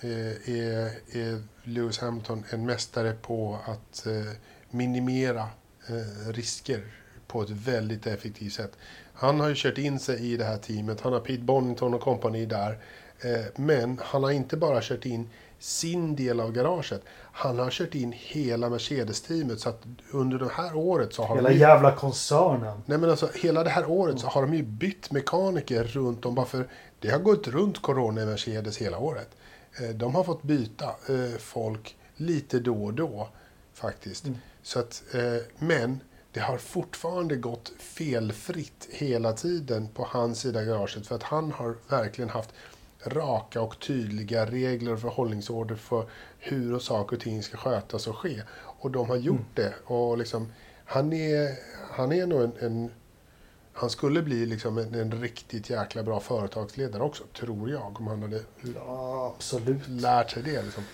eh, är, är, Lewis Hamilton en mästare på att eh, minimera eh, risker på ett väldigt effektivt sätt. Han har ju kört in sig i det här teamet. Han har Pete Bonington och kompani där. Eh, men han har inte bara kört in sin del av garaget. Han har kört in hela Mercedes-teamet så att under det här året så har Hela de... jävla koncernen. Nej men alltså hela det här året så har de ju bytt mekaniker runt om bara för det har gått runt Corona i Mercedes hela året. Eh, de har fått byta eh, folk lite då och då faktiskt. Mm. Så att, eh, men det har fortfarande gått felfritt hela tiden på hans sida garaget för att han har verkligen haft raka och tydliga regler och förhållningsorder för hur och saker och ting ska skötas och ske. Och de har gjort mm. det. Och liksom, han, är, han är nog en, en han skulle bli liksom en, en, riktigt jäkla bra företagsledare också, tror jag. Om han hade ja, lärt sig det. Liksom.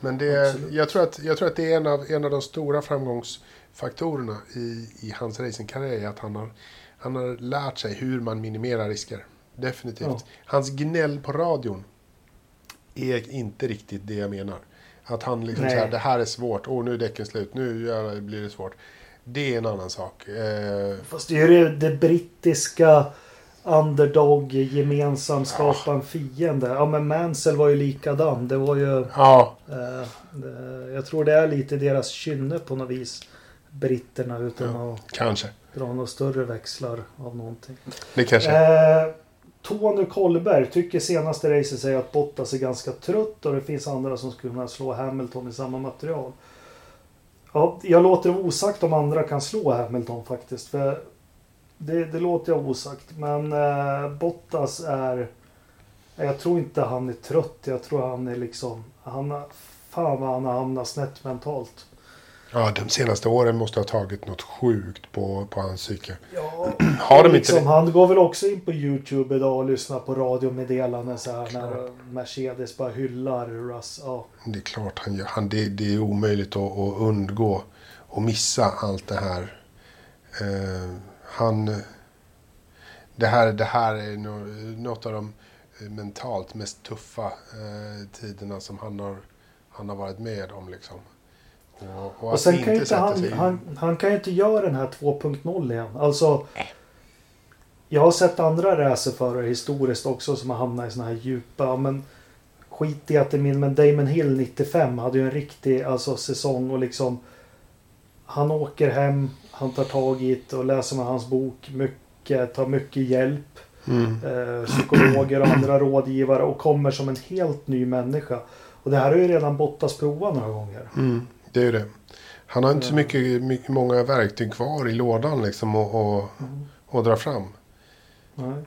Men det, jag, tror att, jag tror att det är en av, en av de stora framgångsfaktorerna i, i hans racingkarriär. Att han har, han har lärt sig hur man minimerar risker. Definitivt. Ja. Hans gnäll på radion är inte riktigt det jag menar. Att han liksom säger det här är svårt, åh nu är däcken slut, nu blir det svårt. Det är en annan sak. Eh... Fast det är ju det brittiska underdog gemensam skapa ja. en fiende. Ja men Mansell var ju likadan. Det var ju... Ja. Eh, det, jag tror det är lite deras kynne på något vis. Britterna utan ja, att kanske. dra några större växlar av någonting. Det kanske. Eh, Tony Kollberg tycker senaste racet säger att Bottas är ganska trött och det finns andra som skulle kunna slå Hamilton i samma material. Ja, jag låter det osagt om andra kan slå Hamilton faktiskt. För det, det låter jag osagt. Men eh, Bottas är... Jag tror inte han är trött. Jag tror han är liksom... Han, fan vad han har hamnat snett mentalt. Ja, de senaste åren måste ha tagit något sjukt på, på hans psyke. Ja, har de liksom, inte Han går väl också in på YouTube idag och lyssnar på radiomeddelanden så här när Mercedes bara hyllar Russ. Ja. Det är klart han gör. Han, det, det är omöjligt att, att undgå och missa allt det här. Uh, han... Det här, det här är något av de mentalt mest tuffa uh, tiderna som han har, han har varit med om. Liksom. Och, och, och sen kan inte han, han, han, kan ju inte göra den här 2.0 igen. Alltså. Jag har sett andra racerförare historiskt också som har hamnat i såna här djupa. Men skit i att det är min. Men Damon Hill 95 hade ju en riktig alltså, säsong och liksom. Han åker hem. Han tar tag i det och läser med hans bok. Mycket, tar mycket hjälp. Mm. Eh, psykologer och andra rådgivare och kommer som en helt ny människa. Och det här har ju redan Bottas provat några gånger. Mm. Det är ju det. Han har inte så mycket, mycket många verktyg kvar i lådan liksom att och, mm. och dra fram. Nej.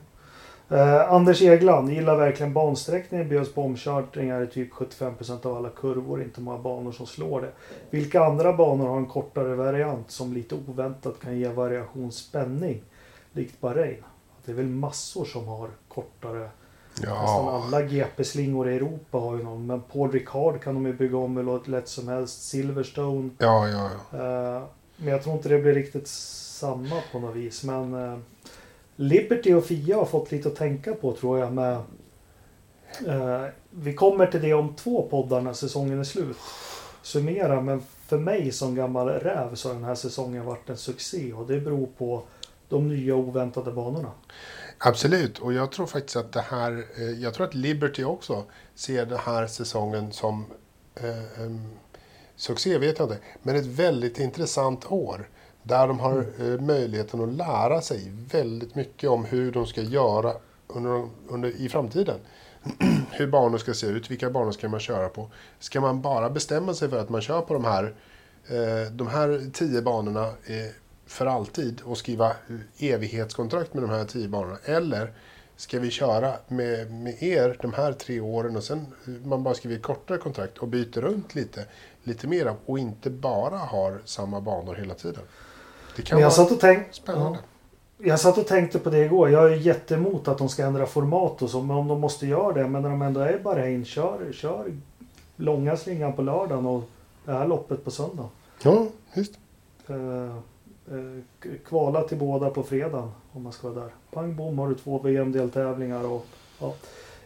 Eh, Anders Egland gillar verkligen bansträckningen. Bjöds på omkörningar i typ 75% av alla kurvor. Inte många banor som slår det. Vilka andra banor har en kortare variant som lite oväntat kan ge variationsspänning? Likt Bahrain. Det är väl massor som har kortare Nästan Ja, alla GP-slingor i Europa har ju någon. Men Paul Ricard kan de ju bygga om hur lätt som helst. Silverstone. ja, ja. ja. Eh, men jag tror inte det blir riktigt samma på något vis. Men eh, Liberty och Fia har fått lite att tänka på tror jag. Med, eh, vi kommer till det om två poddar när säsongen är slut. Summera, men för mig som gammal räv så har den här säsongen varit en succé. Och det beror på de nya oväntade banorna. Absolut, och jag tror faktiskt att det här, eh, jag tror att Liberty också ser den här säsongen som eh, succé, vet jag inte, men ett väldigt intressant år. Där de har eh, möjligheten att lära sig väldigt mycket om hur de ska göra under, under, i framtiden. hur banor ska se ut, vilka banor ska man köra på. Ska man bara bestämma sig för att man kör på de här, eh, de här tio banorna eh, för alltid och skriva evighetskontrakt med de här tio banorna? Eller ska vi köra med, med er de här tre åren och sen man bara skriver kortare kontrakt och byter runt lite, lite mera och inte bara har samma banor hela tiden? Det kan Men jag vara satt och tänkte... spännande. Jag satt och tänkte på det igår. Jag är jätteemot att de ska ändra format och så. Men om de måste göra det. Men när de ändå är i Bahrain. Kör, kör långa slingan på lördagen och det här loppet på söndag. Ja, visst. K- kvala till båda på fredagen. Om man ska vara där. Pang bom har du två VM-deltävlingar och ja.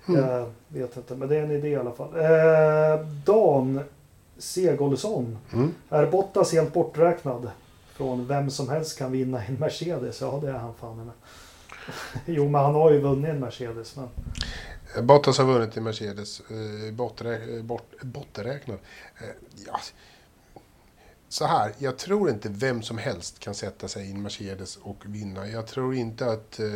Mm. Jag vet inte. Men det är en idé i alla fall. Eh, Dan Segolsson. Mm. Är Bottas helt borträknad? Från vem som helst kan vinna en Mercedes. Ja, det är han fan med. Jo, men han har ju vunnit en Mercedes. Men... Bottas har vunnit i Mercedes, eh, borträ- eh, bort, borträknad. Eh, ja. Så här, jag tror inte vem som helst kan sätta sig i en Mercedes och vinna. Jag tror inte att, eh,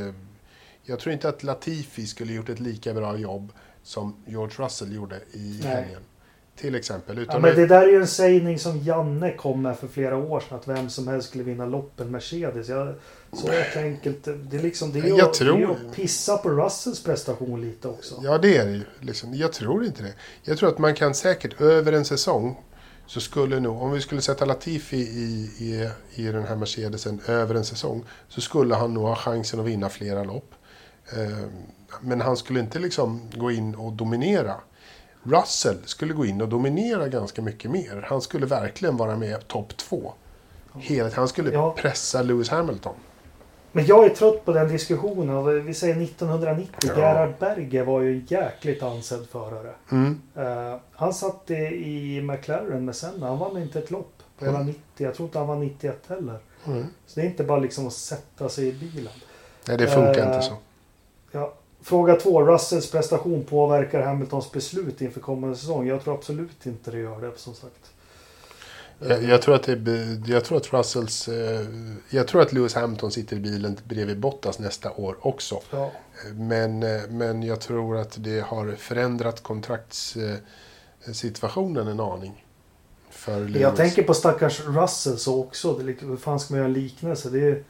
jag tror inte att Latifi skulle gjort ett lika bra jobb som George Russell gjorde i Nej. helgen. Till exempel. Ja, Utan men det där är ju en sägning som Janne kom med för flera år sedan. Att vem som helst skulle vinna loppen Mercedes. Jag, så jäkla enkelt. Det är liksom det är, ju, Jag det är tror- att pissa på Russells prestation lite också. Ja, det är det ju. Liksom. Jag tror inte det. Jag tror att man kan säkert över en säsong så skulle nog, om vi skulle sätta Latifi i, i, i den här Mercedesen över en säsong så skulle han nog ha chansen att vinna flera lopp. Eh, Men han skulle inte liksom gå in och dominera. Russell skulle gå in och dominera ganska mycket mer. Han skulle verkligen vara med topp två. Han skulle pressa Lewis Hamilton. Men jag är trött på den diskussionen. Och Vi säger 1990. Ja. Gerhard Berger var ju en jäkligt ansedd förare. Mm. Eh, han satt i, i McLaren med Senna. Han vann inte ett lopp på hela Mm. 90. Jag tror inte han vann 91 heller. Mm. Så det är inte bara liksom att sätta sig i bilen. Nej, det funkar Eh, inte så. Ja. Fråga två. Russells prestation påverkar Hamiltons beslut inför kommande säsong? Jag tror absolut inte det gör det som sagt. Jag, jag, tror att det, är- jag tror att Russells... eh, Jag tror att Lewis Hamilton sitter i bilen bredvid Bottas nästa år också. Ja. Men, eh, men jag tror att det har förändrat kontraktssituationen en aning. För Lewis. Jag tänker på stackars Russell så också. Det är hur fan ska man göra en liknelse? Det är,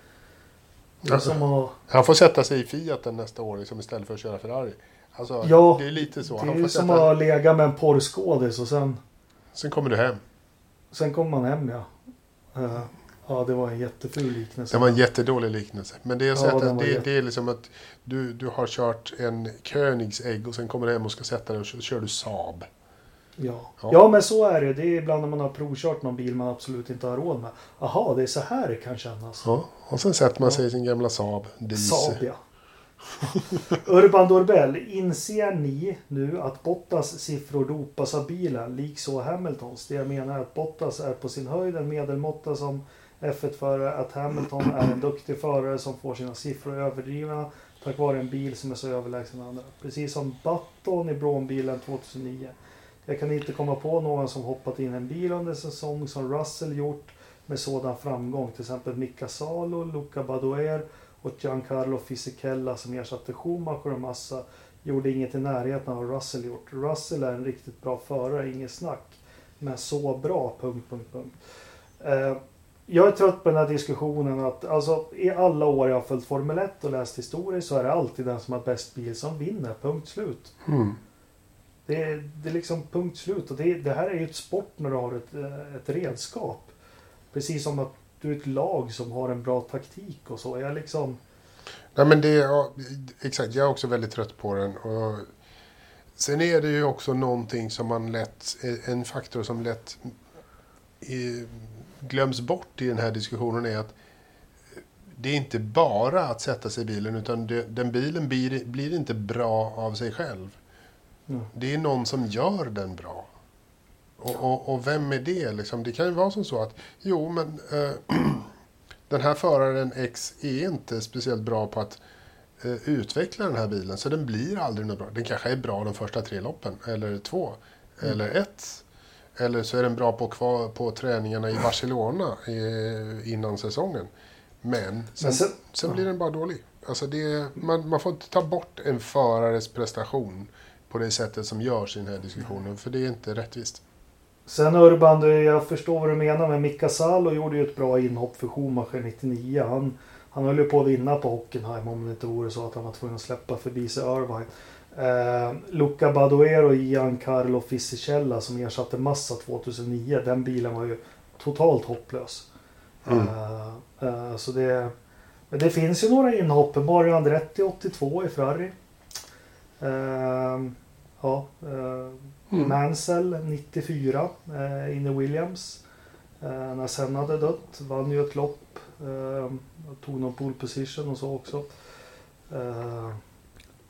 det är som att... Han får sätta sig i Fiaten nästa år liksom, istället för att köra Ferrari. Alltså, Ja, det är lite så. Det Han är får ju som sätta, att lägga med en porrskådis och sen, Sen kommer du hem. Sen kommer man hem ja. Eh, ja, det var en jätteful liknelse. Det var en jättedålig liknelse. Men det är, så Ja, att det, jätte- det är liksom att du, du har kört en Koenigsegg och sen kommer du hem och ska sätta dig och så kör du Saab. Ja. Ja. ja, men så är det. Det är ibland när man har provkört någon bil man absolut inte har råd med. Jaha, det är så här det kan kännas. Ja, och sen sätter man sig i sin gamla Saab. Diesel. Saab ja. Urban Dorbell, inser ni nu att Bottas siffror dopas av bilen, likså Hamiltons? Det jag menar är att Bottas är på sin höjd en medelmåtta som F1-förare, att Hamilton är en duktig förare som får sina siffror överdrivna tack vare en bil som är så överlägsen andra. Precis som Button i Braun-bilen 2009. Jag kan inte komma på någon som hoppat in i en bil under säsong som Russell gjort med sådan framgång. Till exempel Mika Salo, Luca Badoer och Giancarlo Fisichella som ersatte Schumacher och Massa gjorde inget i närheten av vad Russell gjort. Russell är en riktigt bra förare, inget snack. Men så bra... Punkt, punkt, punkt. Eh, jag är trött på den här diskussionen att alltså, i alla år jag har följt Formel 1 och läst historier så är det alltid den som har bäst bil som vinner. Punkt slut. Mm. Det är, det är liksom punkt slut. Och det, det här är ju ett sport när du har ett, eh, ett redskap. Precis som att du är ett lag som har en bra taktik och så. Jag liksom... Nej, men det, ja, exakt, jag är också väldigt trött på den. Och sen är det ju också någonting som man lätt, en faktor som lätt glöms bort i den här diskussionen är att det är inte bara att sätta sig i bilen utan det, den bilen blir, blir inte bra av sig själv. Mm. Det är någon som gör den bra. Och, och, och, vem är det? Liksom? Det kan ju vara som så att, jo men äh, den här föraren X är inte speciellt bra på att äh, utveckla den här bilen, så den blir aldrig något bra. Den kanske är bra de första tre loppen, eller två, mm. eller ett. Eller så är den bra på, kvar, på träningarna i Barcelona i, innan säsongen. Men sen, sen, sen blir den bara dålig. Alltså det, man, man får inte ta bort en förares prestation på det sättet som görs i den här diskussionen, för det är inte rättvist. Sen Urban, jag förstår vad du menar, men Mika Salo gjorde ju ett bra inhopp för Schumacher 99. Han, han höll ju på att vinna på Hockenheim om det inte vore så att han var tvungen att släppa förbi sig Irvine. Eh, Luca Badoero och Giancarlo Fisichella som ersatte Massa 2009. Den bilen var ju totalt hopplös. Mm. Eh, eh, så det, men det finns ju några inhopp. Mario Andretti 82 i Ferrari. Eh, ja, eh, Mm. Mansell 94 eh, inne Williams. Eh, när sen hade dött. Vann ju ett lopp. Eh, tog någon pole position och så också. Eh,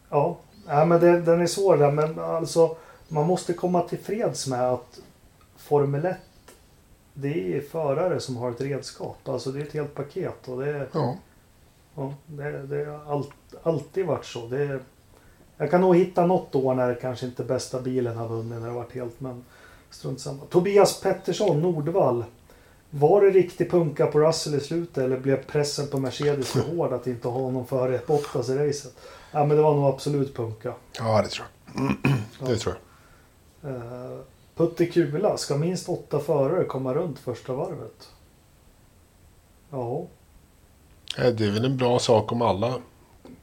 ja, ja men det, den är svår där. Men alltså man måste komma till freds med att Formel 1 det är förare som har ett redskap. Alltså det är ett helt paket. Och det, ja. Ja, det, det har all, alltid varit så. Det, jag kan nog hitta något år när kanske inte bästa bilen har vunnit när det varit helt men strunt samma. Tobias Pettersson, Nordvall. Var det riktig punka på Russell i slutet eller blev pressen på Mercedes för hård att inte ha honom före Bottas i racet? Ja men det var nog absolut punka. Ja det tror jag. det ja. tror jag. Uh, Putte Kula, ska minst åtta förare komma runt första varvet? Ja. Det är väl en bra sak om alla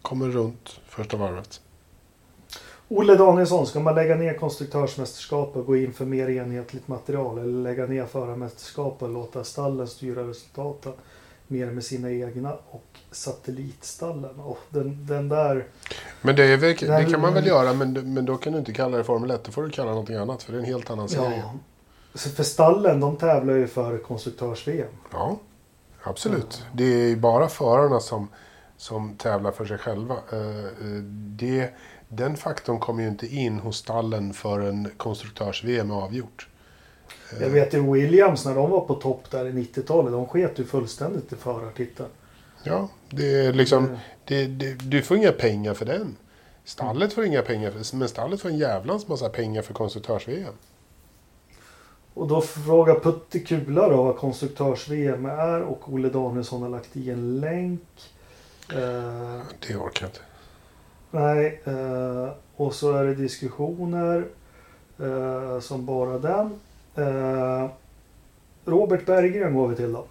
kommer runt första varvet. Olle Danielsson, ska man lägga ner konstruktörsmästerskapet och gå in för mer enhetligt material eller lägga ner förarmästerskapet och låta stallen styra resultaten mer med sina egna och satellitstallen? Och den, den där... Men det, väl, den, det kan man väl göra, men, men då kan du inte kalla det Formel 1. Då får du kalla det någonting annat, för det är en helt annan serie. Ja. För stallen, de tävlar ju för konstruktörs-VM. Ja, absolut. Ja. Det är bara förarna som, som tävlar för sig själva. Eh, eh, det den faktorn kommer ju inte in hos stallen förrän konstruktörs-VM är avgjort. Jag vet ju Williams när de var på topp där i 90-talet. De sket ju fullständigt i förartiteln. Ja, det är liksom... Mm. Det, det, du får inga pengar för den. Stallet får inga pengar för men stallet får en jävlans massa pengar för konstruktörs-VM. Och då frågar Putte Kula då vad konstruktörs-VM är och Olle Danielsson har lagt i en länk. Uh, det orkar jag inte. Nej, eh, och så är det diskussioner eh, som bara den. Eh, Robert Berggren går vi till då.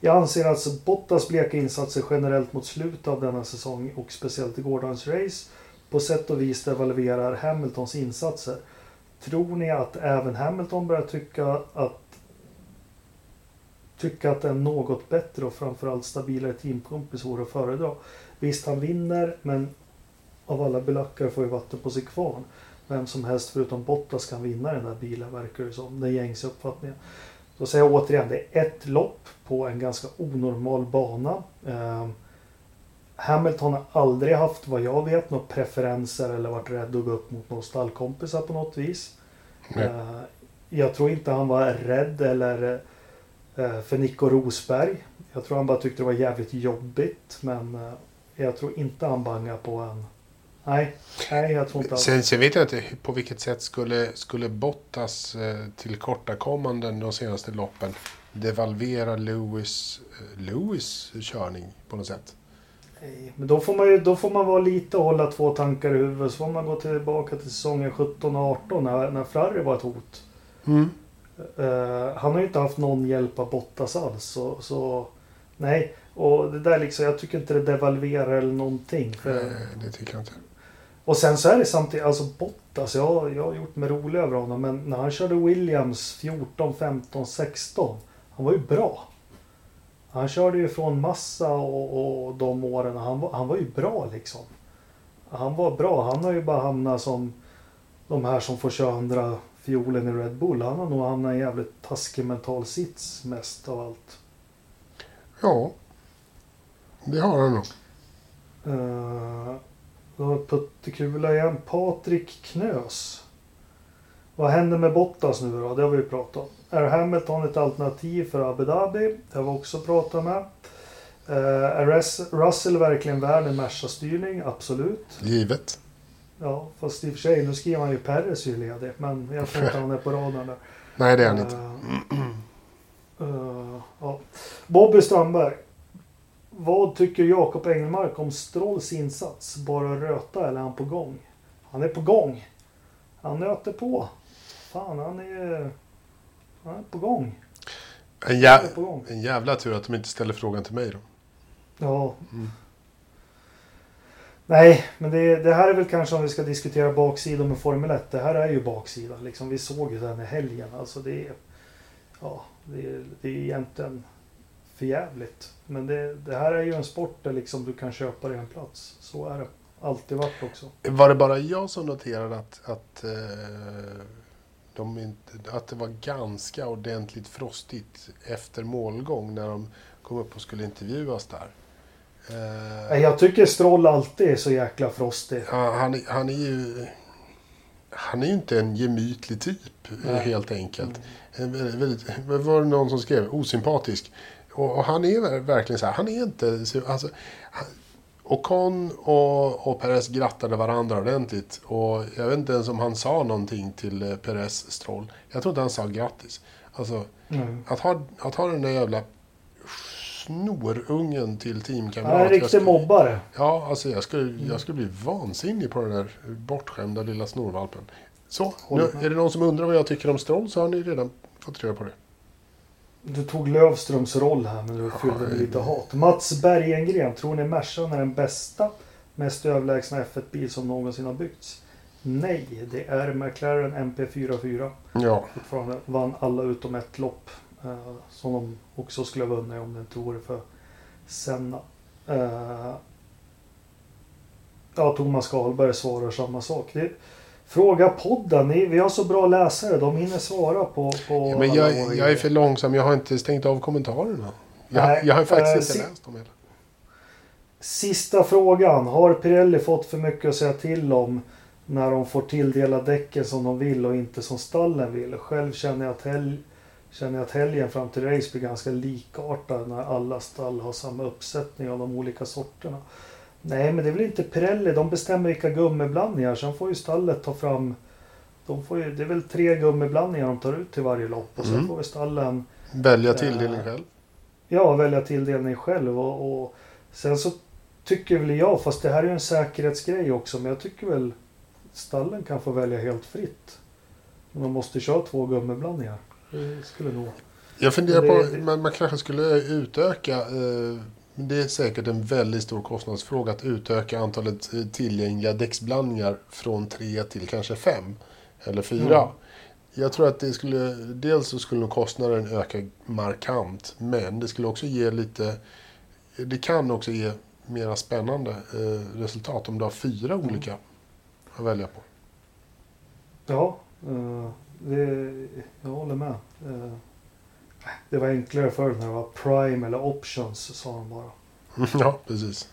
Jag anser att Bottas bleka insatser generellt mot slutet av denna säsong och speciellt i gårdagens race på sätt och vis devalverar Hamiltons insatser. Tror ni att även Hamilton börjar tycka att tycka att en något bättre och framförallt stabilare teamkompis vore att föredra? Visst, han vinner, men av alla belackare får ju vatten på sig kvarn. Vem som helst förutom Bottas kan vinna den där bilen verkar det som. Den gängse uppfattningen. Då säger jag återigen, det är ett lopp på en ganska onormal bana. Eh, Hamilton har aldrig haft, vad jag vet, några preferenser eller varit rädd att gå upp mot några stallkompisar på något vis. Eh, jag tror inte han var rädd eller eh, för Nico Rosberg. Jag tror han bara tyckte det var jävligt jobbigt. Men eh, jag tror inte han bangar på en Nej, nej jag tror inte sen, sen vet jag inte på vilket sätt skulle, skulle Bottas eh, tillkortakommanden de senaste loppen devalvera Lewis, eh, Lewis körning på något sätt? Nej, men då får, man ju, då får man vara lite och hålla två tankar i huvudet. Så får man gå tillbaka till säsongen 17-18 när, när Ferrari var ett hot. Mm. Uh, han har ju inte haft någon hjälp av Bottas alls. Så, så nej, och det där liksom, jag tycker inte det devalverar eller någonting. För, nej, det tycker jag inte. Och sen så är det samtidigt, alltså Bottas, jag, jag har gjort mig rolig över honom. Men när han körde Williams 14, 15, 16. Han var ju bra. Han körde ju från massa och, och de åren. Han, var- han var ju bra liksom. Han var bra. Han har ju bara hamnat som de här som får köra andra fiolen i Red Bull. Han har nog hamnat i en jävligt taskig mental sits mest av allt. Ja, det har han nog. Uh, då har vi puttekula igen. Patrik Knös. Vad händer med Bottas nu då? Det har vi ju pratat om. Är Hamilton ett alternativ för Abu Dhabi? Det har vi också pratat med. Eh, är Russell verkligen värd en Merca-styrning? Absolut. Givet. Ja, fast i och för sig, nu skriver han ju Perres ju ledig. Men jag tror inte han är på radarn där. Nej, det är han inte. Eh, eh, ja. Bobby Strandberg. Vad tycker Jakob Engelmark om Strolls insats? Bara röta eller är han på gång? Han är på gång. Han nöter på. Fan, han är, han är på gång. En, jä- på gång. en jävla tur att de inte ställer frågan till mig då. Ja. Mm. Nej, men det, det här är väl kanske om vi ska diskutera baksidan med Formel 1. Det här är ju baksidan. Liksom, vi såg ju den i helgen. Alltså det är... Ja, det är, det är egentligen för jävligt. Men det, det här är ju en sport där liksom du kan köpa dig en plats. Så är det. Alltid varit också. Var det bara jag som noterade att, att, eh, de inte, att det var ganska ordentligt frostigt efter målgång när de kom upp och skulle intervjuas där? Eh, Jag tycker Stroll alltid är så jäkla frostig. Ja, han, är- han är ju... Han är ju inte en gemytlig typ, Nej. helt enkelt. Väldigt, vad var det någon som skrev? Osympatisk. Och, och han är ver- verkligen så här, han är inte... så- Alltså, han, Ocon och, och Perez grattade varandra ordentligt. Och jag vet inte ens om han sa någonting till eh, Perez Stroll. Jag tror inte han sa grattis. Alltså, Mm. att ha, att ha den där jävla snorungen till teamkamrat. Han är en riktig mobbare. Ja, alltså jag skulle, jag skulle bli vansinnig på den där bortskämda lilla snorvalpen. Så, nu, är det någon som undrar vad jag tycker om Stroll så har ni redan fått reda på det. Du tog Lövströms roll här men du fyllde med lite hat. Mats Bergengren, tror ni Mercan är den bästa, mest överlägsna F1-bil som någonsin har byggts? Nej, det är McLaren MP44. Ja, Fortfarande vann alla utom ett lopp. Eh, som de också skulle ha vunnit om det inte vore för Senna. Eh, ja, Thomas Karlberg svarar samma sak. Det, fråga podden. Vi har så bra läsare. De hinner svara på, på ja men jag, jag är för långsam. Jag har inte stängt av kommentarerna. Jag, Nej, jag har faktiskt eh, inte si- läst dem heller. Sista frågan. Har Pirelli fått för mycket att säga till om när de får tilldela däcken som de vill och inte som stallen vill? Själv känner jag att, helg, känner jag att helgen fram till race blir ganska likartad när alla stall har samma uppsättning av de olika sorterna. Nej, men det är väl inte Pirelli. De bestämmer vilka gummiblandningar. Sen får ju stallet ta fram... De får ju, det är väl tre gummiblandningar de tar ut till varje lopp. Och sen Mm. får ju stallen Välja eh, tilldelning själv. Ja, välja tilldelning själv. Och, och sen så tycker väl jag, fast det här är ju en säkerhetsgrej också, men jag tycker väl stallen kan få välja helt fritt. De måste köra två gummiblandningar. Det skulle nog... Jag funderar det- på det- man, man kanske skulle utöka. Eh, men det är säkert en väldigt stor kostnadsfråga att utöka antalet eh, tillgängliga däcksblandningar från tre till kanske fem eller fyra. Mm. Jag tror att det skulle, dels så skulle kostnaden öka markant, men det skulle också ge lite, det kan också ge mera spännande eh, resultat om du har fyra Mm. olika att välja på. Ja, eh, det, jag håller med. Eh, det var enklare förr när det var Prime eller Options, sa de bara. ja, precis.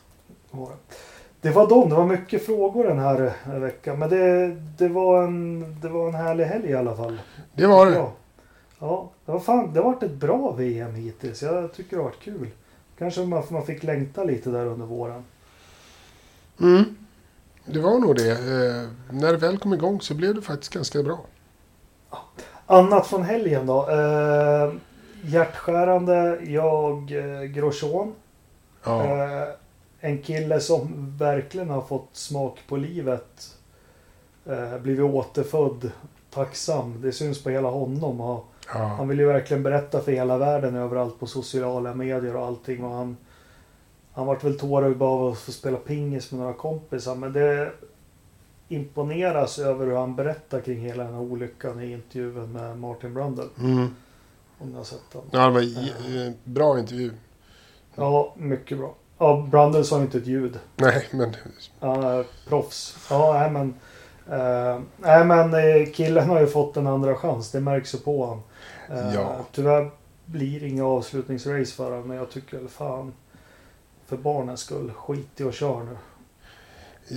Det var de. Det var mycket frågor den här eh, veckan. Men det, det, var en, det var en härlig helg i alla fall. Det var det. Ja, ja det, var fan, det har varit ett bra VM hittills. Jag tycker det har varit kul. Kanske man, man fick längta lite där under våren. Mm. Det var nog det. Eh, när det väl kom igång så blev det faktiskt ganska bra. Annat från helgen då. Eh, hjärtskärande. Jag, eh, Grosjean. Ja. Eh, en kille som verkligen har fått smak på livet. Eh, blivit återfödd. Tacksam. Det syns på hela honom. Och ja. han vill ju verkligen berätta för hela världen överallt på sociala medier och allting. Och han, han vart väl tårögd av att få spela pingis med några kompisar. Men det imponeras över hur han berättar kring hela den här olyckan i intervjun med Martin Brundle. Mm. Om ni har sett den. ja det var eh, bra intervju. Ja, mycket bra. Ja, Brundle sa inte ett ljud. Nej, men Ja, proffs. Ja, nej men. eh, nej men eh, killen har ju fått en andra chans. Det märks ju på honom. Ja. Tyvärr blir det inga avslutningsrace för honom. Men jag tycker väl fan. För barnens skull. Skit i och kör nu.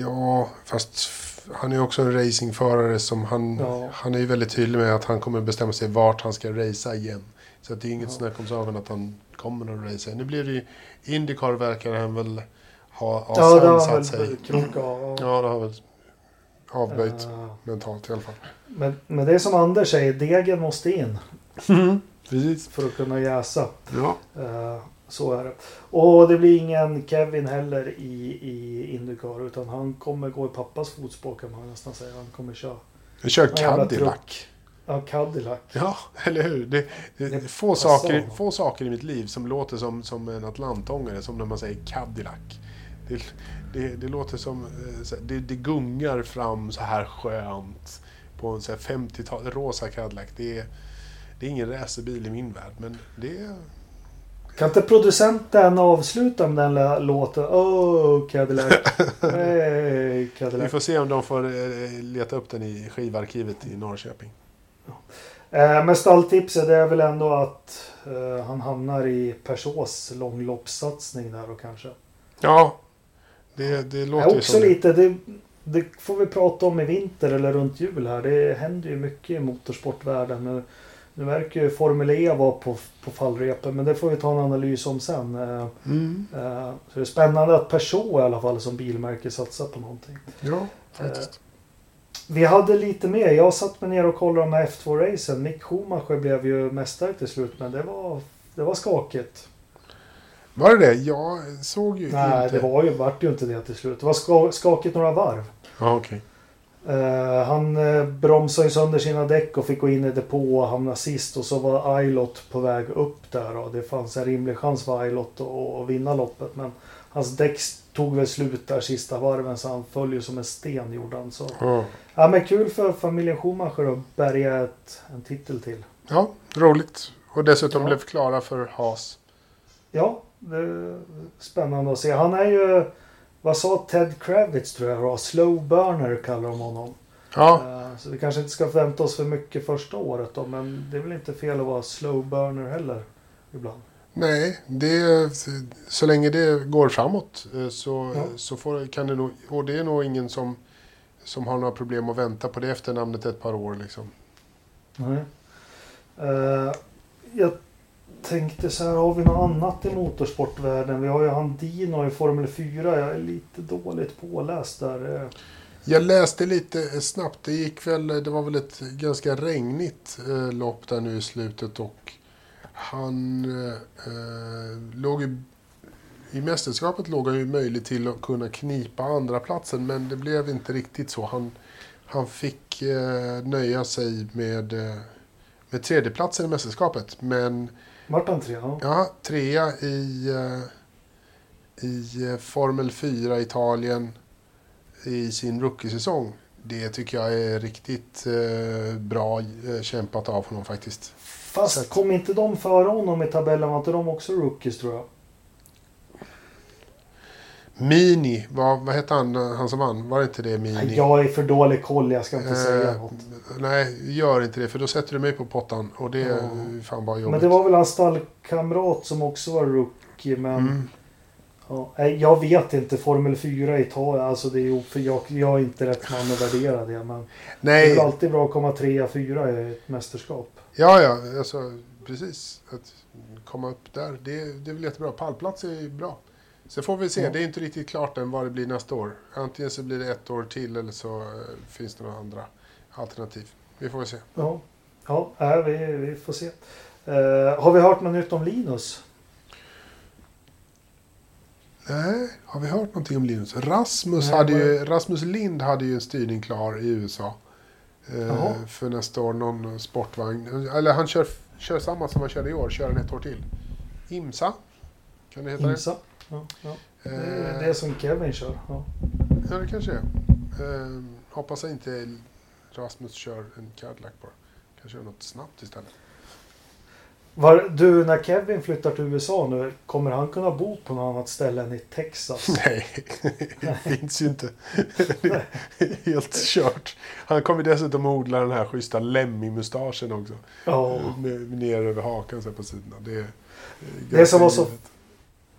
ja, fast han är ju också en racingförare som han, Ja. han är ju väldigt tydlig med att han kommer bestämma sig vart han ska racea igen. Så det är inget Ja. snack om saken att han kommer att racea. Nu blir det ju Indycar verkar han väl ha, Ja, han sig. Ja, det har väl avböjt Eh, mentalt i alla fall. Men, men det är som Anders säger. Degen måste in. Precis. För att kunna jäsa. Ja. Eh, Så är det. Och det blir ingen Kevin heller i, i Indycar. Utan han kommer gå i pappas fotspår kan man nästan säga. Han kommer köra. Vi kör Cadillac. Ja, Cadillac. Ja, eller hur? Det, det, Det få, saker, få saker i mitt liv som låter som, som en atlantångare, som när man säger Cadillac. Det, det, det låter som... eh, Det, det gungar fram så här skönt på en så här 50-tal, rosa Cadillac. Det är, det är ingen racerbil i min värld, men det är... Kan inte producenten avsluta med den låten? Oh Cadillac. Hey Vi Cadillac. får se om de får eh, leta upp den i skivarkivet i Norrköping. Eh, men stalltipset är väl ändå att eh, han hamnar i Peugeots långloppssatsning där och kanske. Ja, det, det låter ju också som lite, det, det får vi prata om i vinter eller runt jul här. Det händer ju mycket i motorsportvärlden. Nu, nu verkar ju Formel E vara på, på fallrepen men det får vi ta en analys om sen. Eh, Mm, så det är spännande att Peugeot i alla fall som bilmärke satsar på någonting. ja, faktiskt. Vi hade lite mer. Jag satt mig ner och kollade de här F2-racen. Mick Schumacher blev ju mästare till slut men det var, det var skakigt. Var det det? Jag såg ju Nej, inte. det var ju, vart ju inte det till slut. Det var ska, skakigt några varv. Ja, okej. Eh, han uh, bromsade ju sönder sina däck och fick gå in i depå och hamna sist. Och så var Ailot på väg upp där. Och det fanns en rimlig chans för Ailot att, att vinna loppet. Men hans däck tog väl slut där sista varven så han föll ju som en sten gjorde han. Så. Ja. Ja men kul för familjen Schumacher att bärga ett, en titel till. ja, roligt. Och dessutom Ja. blev klara för Haas. Ja, det är spännande att se. Han är ju, vad sa Ted Kravitz tror jag? Slow burner kallar de honom. Ja, Eh, Så vi kanske inte ska förvänta oss för mycket första året då. Men det är väl inte fel att vara slow burner heller. Ibland. Nej, det, så länge det går framåt eh, så, Ja. så får, kan det nog... Och det är nog ingen som, som har några problem att vänta på det efternamnet ett par år. Liksom. Nej. Eh, jag tänkte så här, har vi något annat i motorsportvärlden? Vi har ju han Dino i Formel 4. Jag är lite dåligt påläst där. Eh, Jag läste lite snabbt. Det gick väl... Det var väl ett ganska regnigt lopp där nu i slutet och han eh, låg ju... I mästerskapet låg han ju möjligt till att kunna knipa andra platsen men det blev inte riktigt så. Han, han fick eh, nöja sig med, eh, med tredjeplatsen i mästerskapet. Men Vart han tre? Ja. trea i, eh, i eh, Formel 4 Italien i sin rookiesäsong. Det tycker jag är riktigt eh, bra eh, kämpat av honom faktiskt. Att- kom inte de före honom i tabellen? Var inte de också rookies tror jag? Mini, vad, vad hette han, han som vann? Var det inte det Mini? Nej, Jag är för dålig koll, jag ska inte säga Eh, något. nej, gör inte det för då sätter du mig på pottan och det är Ja. fan bara jobbigt. Men det var väl hans stallkamrat som också var rookie. Men mm. ja, nej, jag vet inte. Formel 4 i Italien. Alltså det är ju, för jag, jag är inte rätt man att värdera det. Men det är Nej, alltid bra att komma trea, fyra i ett mästerskap. Ja, ja, alltså precis. Att komma upp där, det, det är väl jättebra. Pallplats är bra. Sen får vi se, Ja. det är inte riktigt klart än vad det blir nästa år. Antingen så blir det ett år till eller så eh, finns det några andra alternativ. Vi får väl se. Ja, ja vi, vi får se. Eh, har vi hört något nytt om Linus? Nej, har vi hört någonting om Linus? Rasmus, Nej, hade ju, Rasmus Lind hade ju en styrning klar i USA. Eh, för nästa år, någon sportvagn. Eller han kör, kör samma som han körde i år, kör han ett år till. IMSA, kan det heta Insa? Ja, ja. det? Det är Eh, det som Kevin kör. Ja. Ja, det kanske är. Eh, hoppas jag inte Rasmus kör en Cadillac bara. Kanske gör något snabbt istället. Var, du, när Kevin flyttar till USA nu, kommer han kunna bo på något annat ställe än i Texas? Nej, det finns ju inte. Det är helt kört. Han kommer dessutom odla den här schyssta Lemmy-mustaschen också. Ja. Ner över hakan så här på sidorna. Det, är Det som var så-.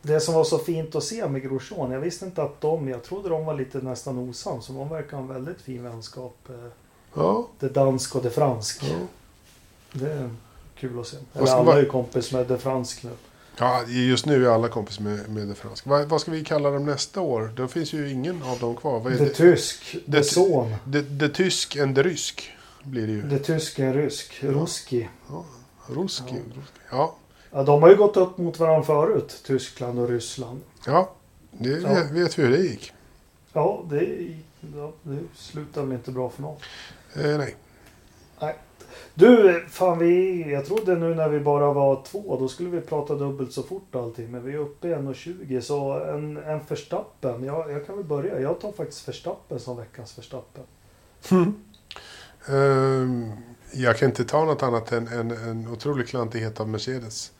Det som var så fint att se med Grosjean, jag visste inte att de, jag trodde de var lite nästan osams, så de verkar ha en väldigt fin vänskap. eh, Ja, Det dansk och det fransk. ja. Det kul att se. Eller alla är ju kompis med det fransk nu. ja, just nu är alla kompis med, med det franska. Vad, vad ska vi kalla dem nästa år? Då finns ju ingen av dem kvar. Vad är Det det? tysk, det Det- son. Det, det tysk en det rysk blir det ju. Det tysk en rysk. Ruski. Ruski. Ja. ruski. Ja, Ja, de har ju gått upp mot varandra förut, Tyskland och Ryssland. ja. Det Ja. vet, vi hur det gick. Ja, det, ja, det slutar väl inte bra för någon. Eh, nej. Du, fan vi, jag trodde nu när vi bara var två, då skulle vi prata dubbelt så fort och allting. Men vi är uppe i 1.20 så en, en förstappen. Ja, jag kan väl börja. Jag tar faktiskt förstappen som veckans förstappen. Ehm, jag kan inte ta något annat än en, en otrolig klantighet av Mercedes.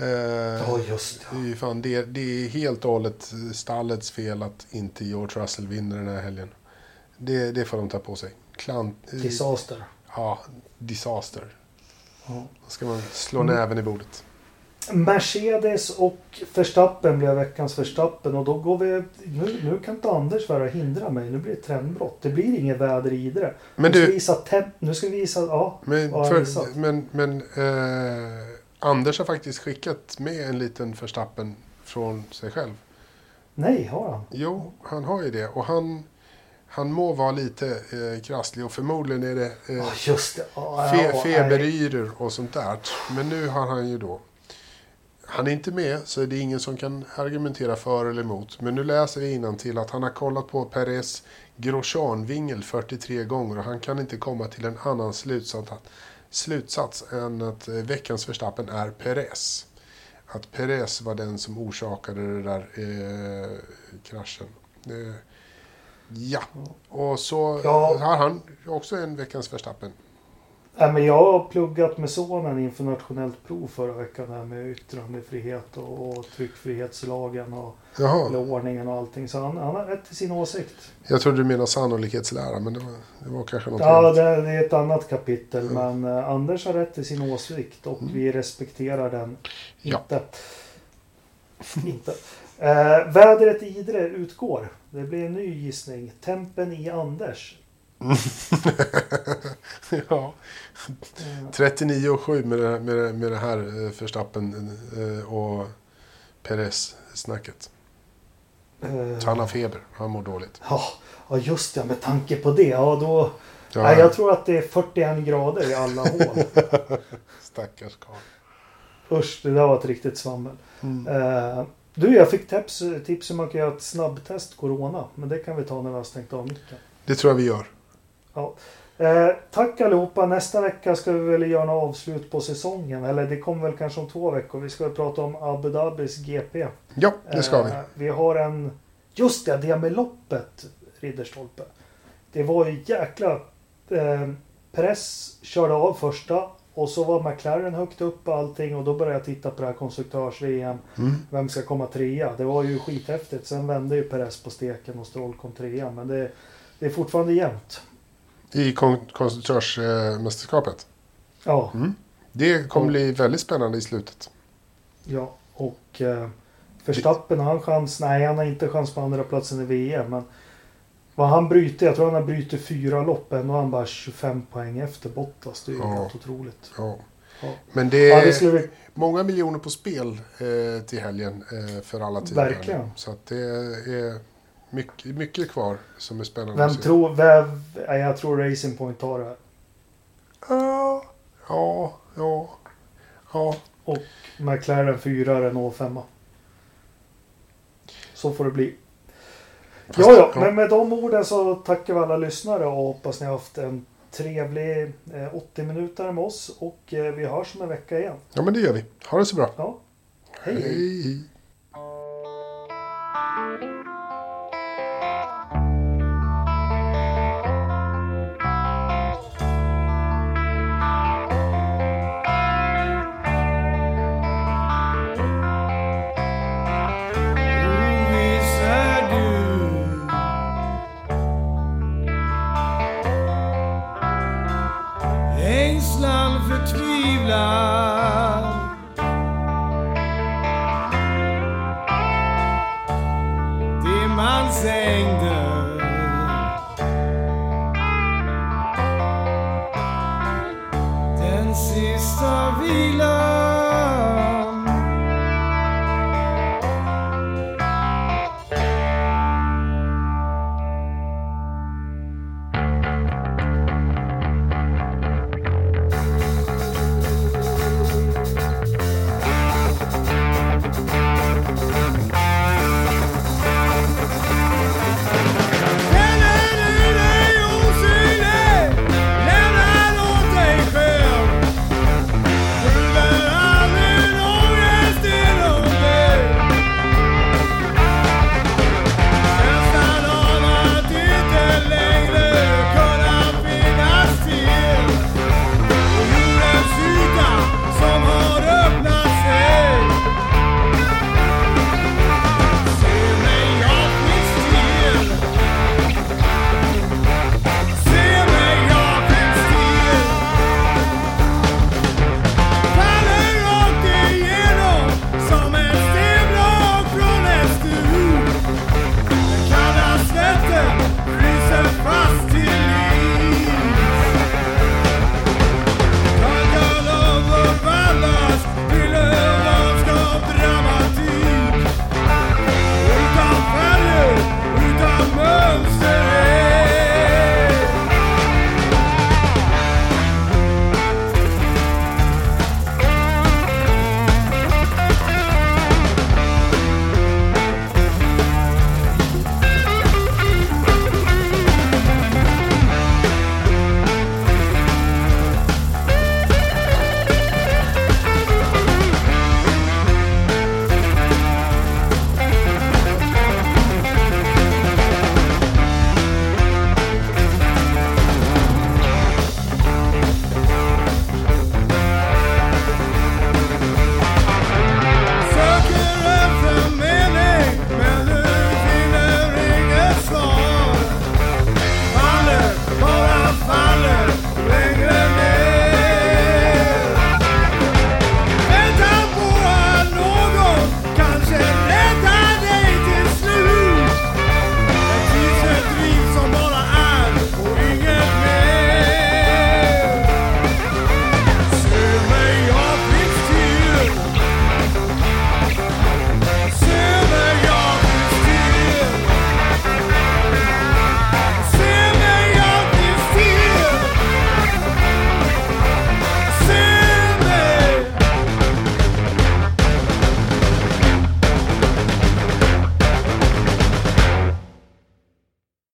Eh, Ja, just det. Är ju fan, det, det är helt och hållet stallets fel att inte George Russell vinner den här helgen. Det, det får de ta på sig. Klant, Disaster. ja, disaster. Då ska man slå Mm. näven i bordet. Mercedes och Verstappen blev veckans Verstappen och då går vi... Nu, nu kan inte Anders vara hindra mig. Nu blir det trendbrott. Det blir inget väder i Idre. Men nu ska vi du, visa temp... Nu ska vi visa... Ja. men, för, men, men eh, Anders har faktiskt skickat med en liten förstappen från sig själv. Nej, har han? Jo, han har ju det. Och han, han må vara lite eh, krasslig och förmodligen är det eh, just det. Ja, fe, feberyror och sånt där. Men nu har han ju då... Han är inte med, så det är ingen som kan argumentera för eller emot. Men nu läser vi till att han har kollat på Perez Grosjean-vingel 43 gånger och han kan inte komma till en annan slutsats, slutsats än att eh, veckans förstappen är Perez. Att Perez var den som orsakade den där eh, kraschen. Eh, ja, och så Ja. har han också en veckans förstappen. Nej, men jag har pluggat med sonen inför nationellt prov förra veckan. Här med yttrandefrihet och, och tryckfrihetslagen och Jaha. ordningen och allting. Så han, han har rätt till sin åsikt. Jag trodde du menade sannolikhetslära, men det var, det var kanske något Ja, annat. det, det är ett annat kapitel. Men eh, Anders har rätt till sin åsikt och Mm. vi respekterar den Ja. inte. inte. Eh, vädret i Idre utgår. Det blir en ny gissning. Tempen i Anders. ja. Eh, 39 och 7 med det, med det, med det här eh, Verstappen eh, och Perez-snacket. eh, Så han har feber, han mår dåligt. Ja, ja, just det. Med tanke på det. Ja, då... Ja, Nej, jag tror att det är 41 grader i alla hål. Stackars karl. Usch, det där var ett riktigt svammel. Mm. Eh, du, jag fick tips, tips hur man kan göra ett snabbtest corona. Men det kan vi ta när vi har stängt av micken. Det tror jag vi gör. Eh, tack allihopa. Nästa vecka ska vi väl göra något avslut på säsongen. Eller det kommer väl kanske om två veckor. Vi ska väl prata om Abu Dhabis GP. Ja, det ska vi. Eh, vi har en... Just det, det med loppet, Ridderstolpe. Det var ju jäkla... Eh, Press körde av första och så var McLaren högt upp och allting och då började jag titta på det här konstruktörs-VM. Mm. Vem ska komma trea? Det var ju skithäftigt. Sen vände ju Perez på steken och Stroll kom trea. Men det, det är fortfarande jämnt. I kon- konstruktörsmästerskapet. Ja, Mm. Det kommer bli väldigt spännande i slutet. ja. Och eh, Verstappen har han chans? Nej, han har inte chans på andra platsen i VM. Men vad han bryter, jag tror han har brutit fyra lopp. Ändå har han bara 25 poäng efter Bottas. Det är ju Ja. helt otroligt. Ja. Ja. Men det Ja, det är skulle många miljoner på spel eh, till helgen eh, för alla tider. Verkligen. Så att det är mycket, mycket kvar som är spännande Vem att se. tror... Vem, jag tror Racing Point tar det här. Ja, ja, ja. ja. Och McLaren 4 Renault 5 Så får det bli. Ja, ja, men med de orden så tackar vi alla lyssnare och hoppas ni har haft en trevlig eh, 80 minuter med oss. Och eh, vi hörs om en vecka igen. ja, men det gör vi. Ha det så bra. Ja, hej hej! hej.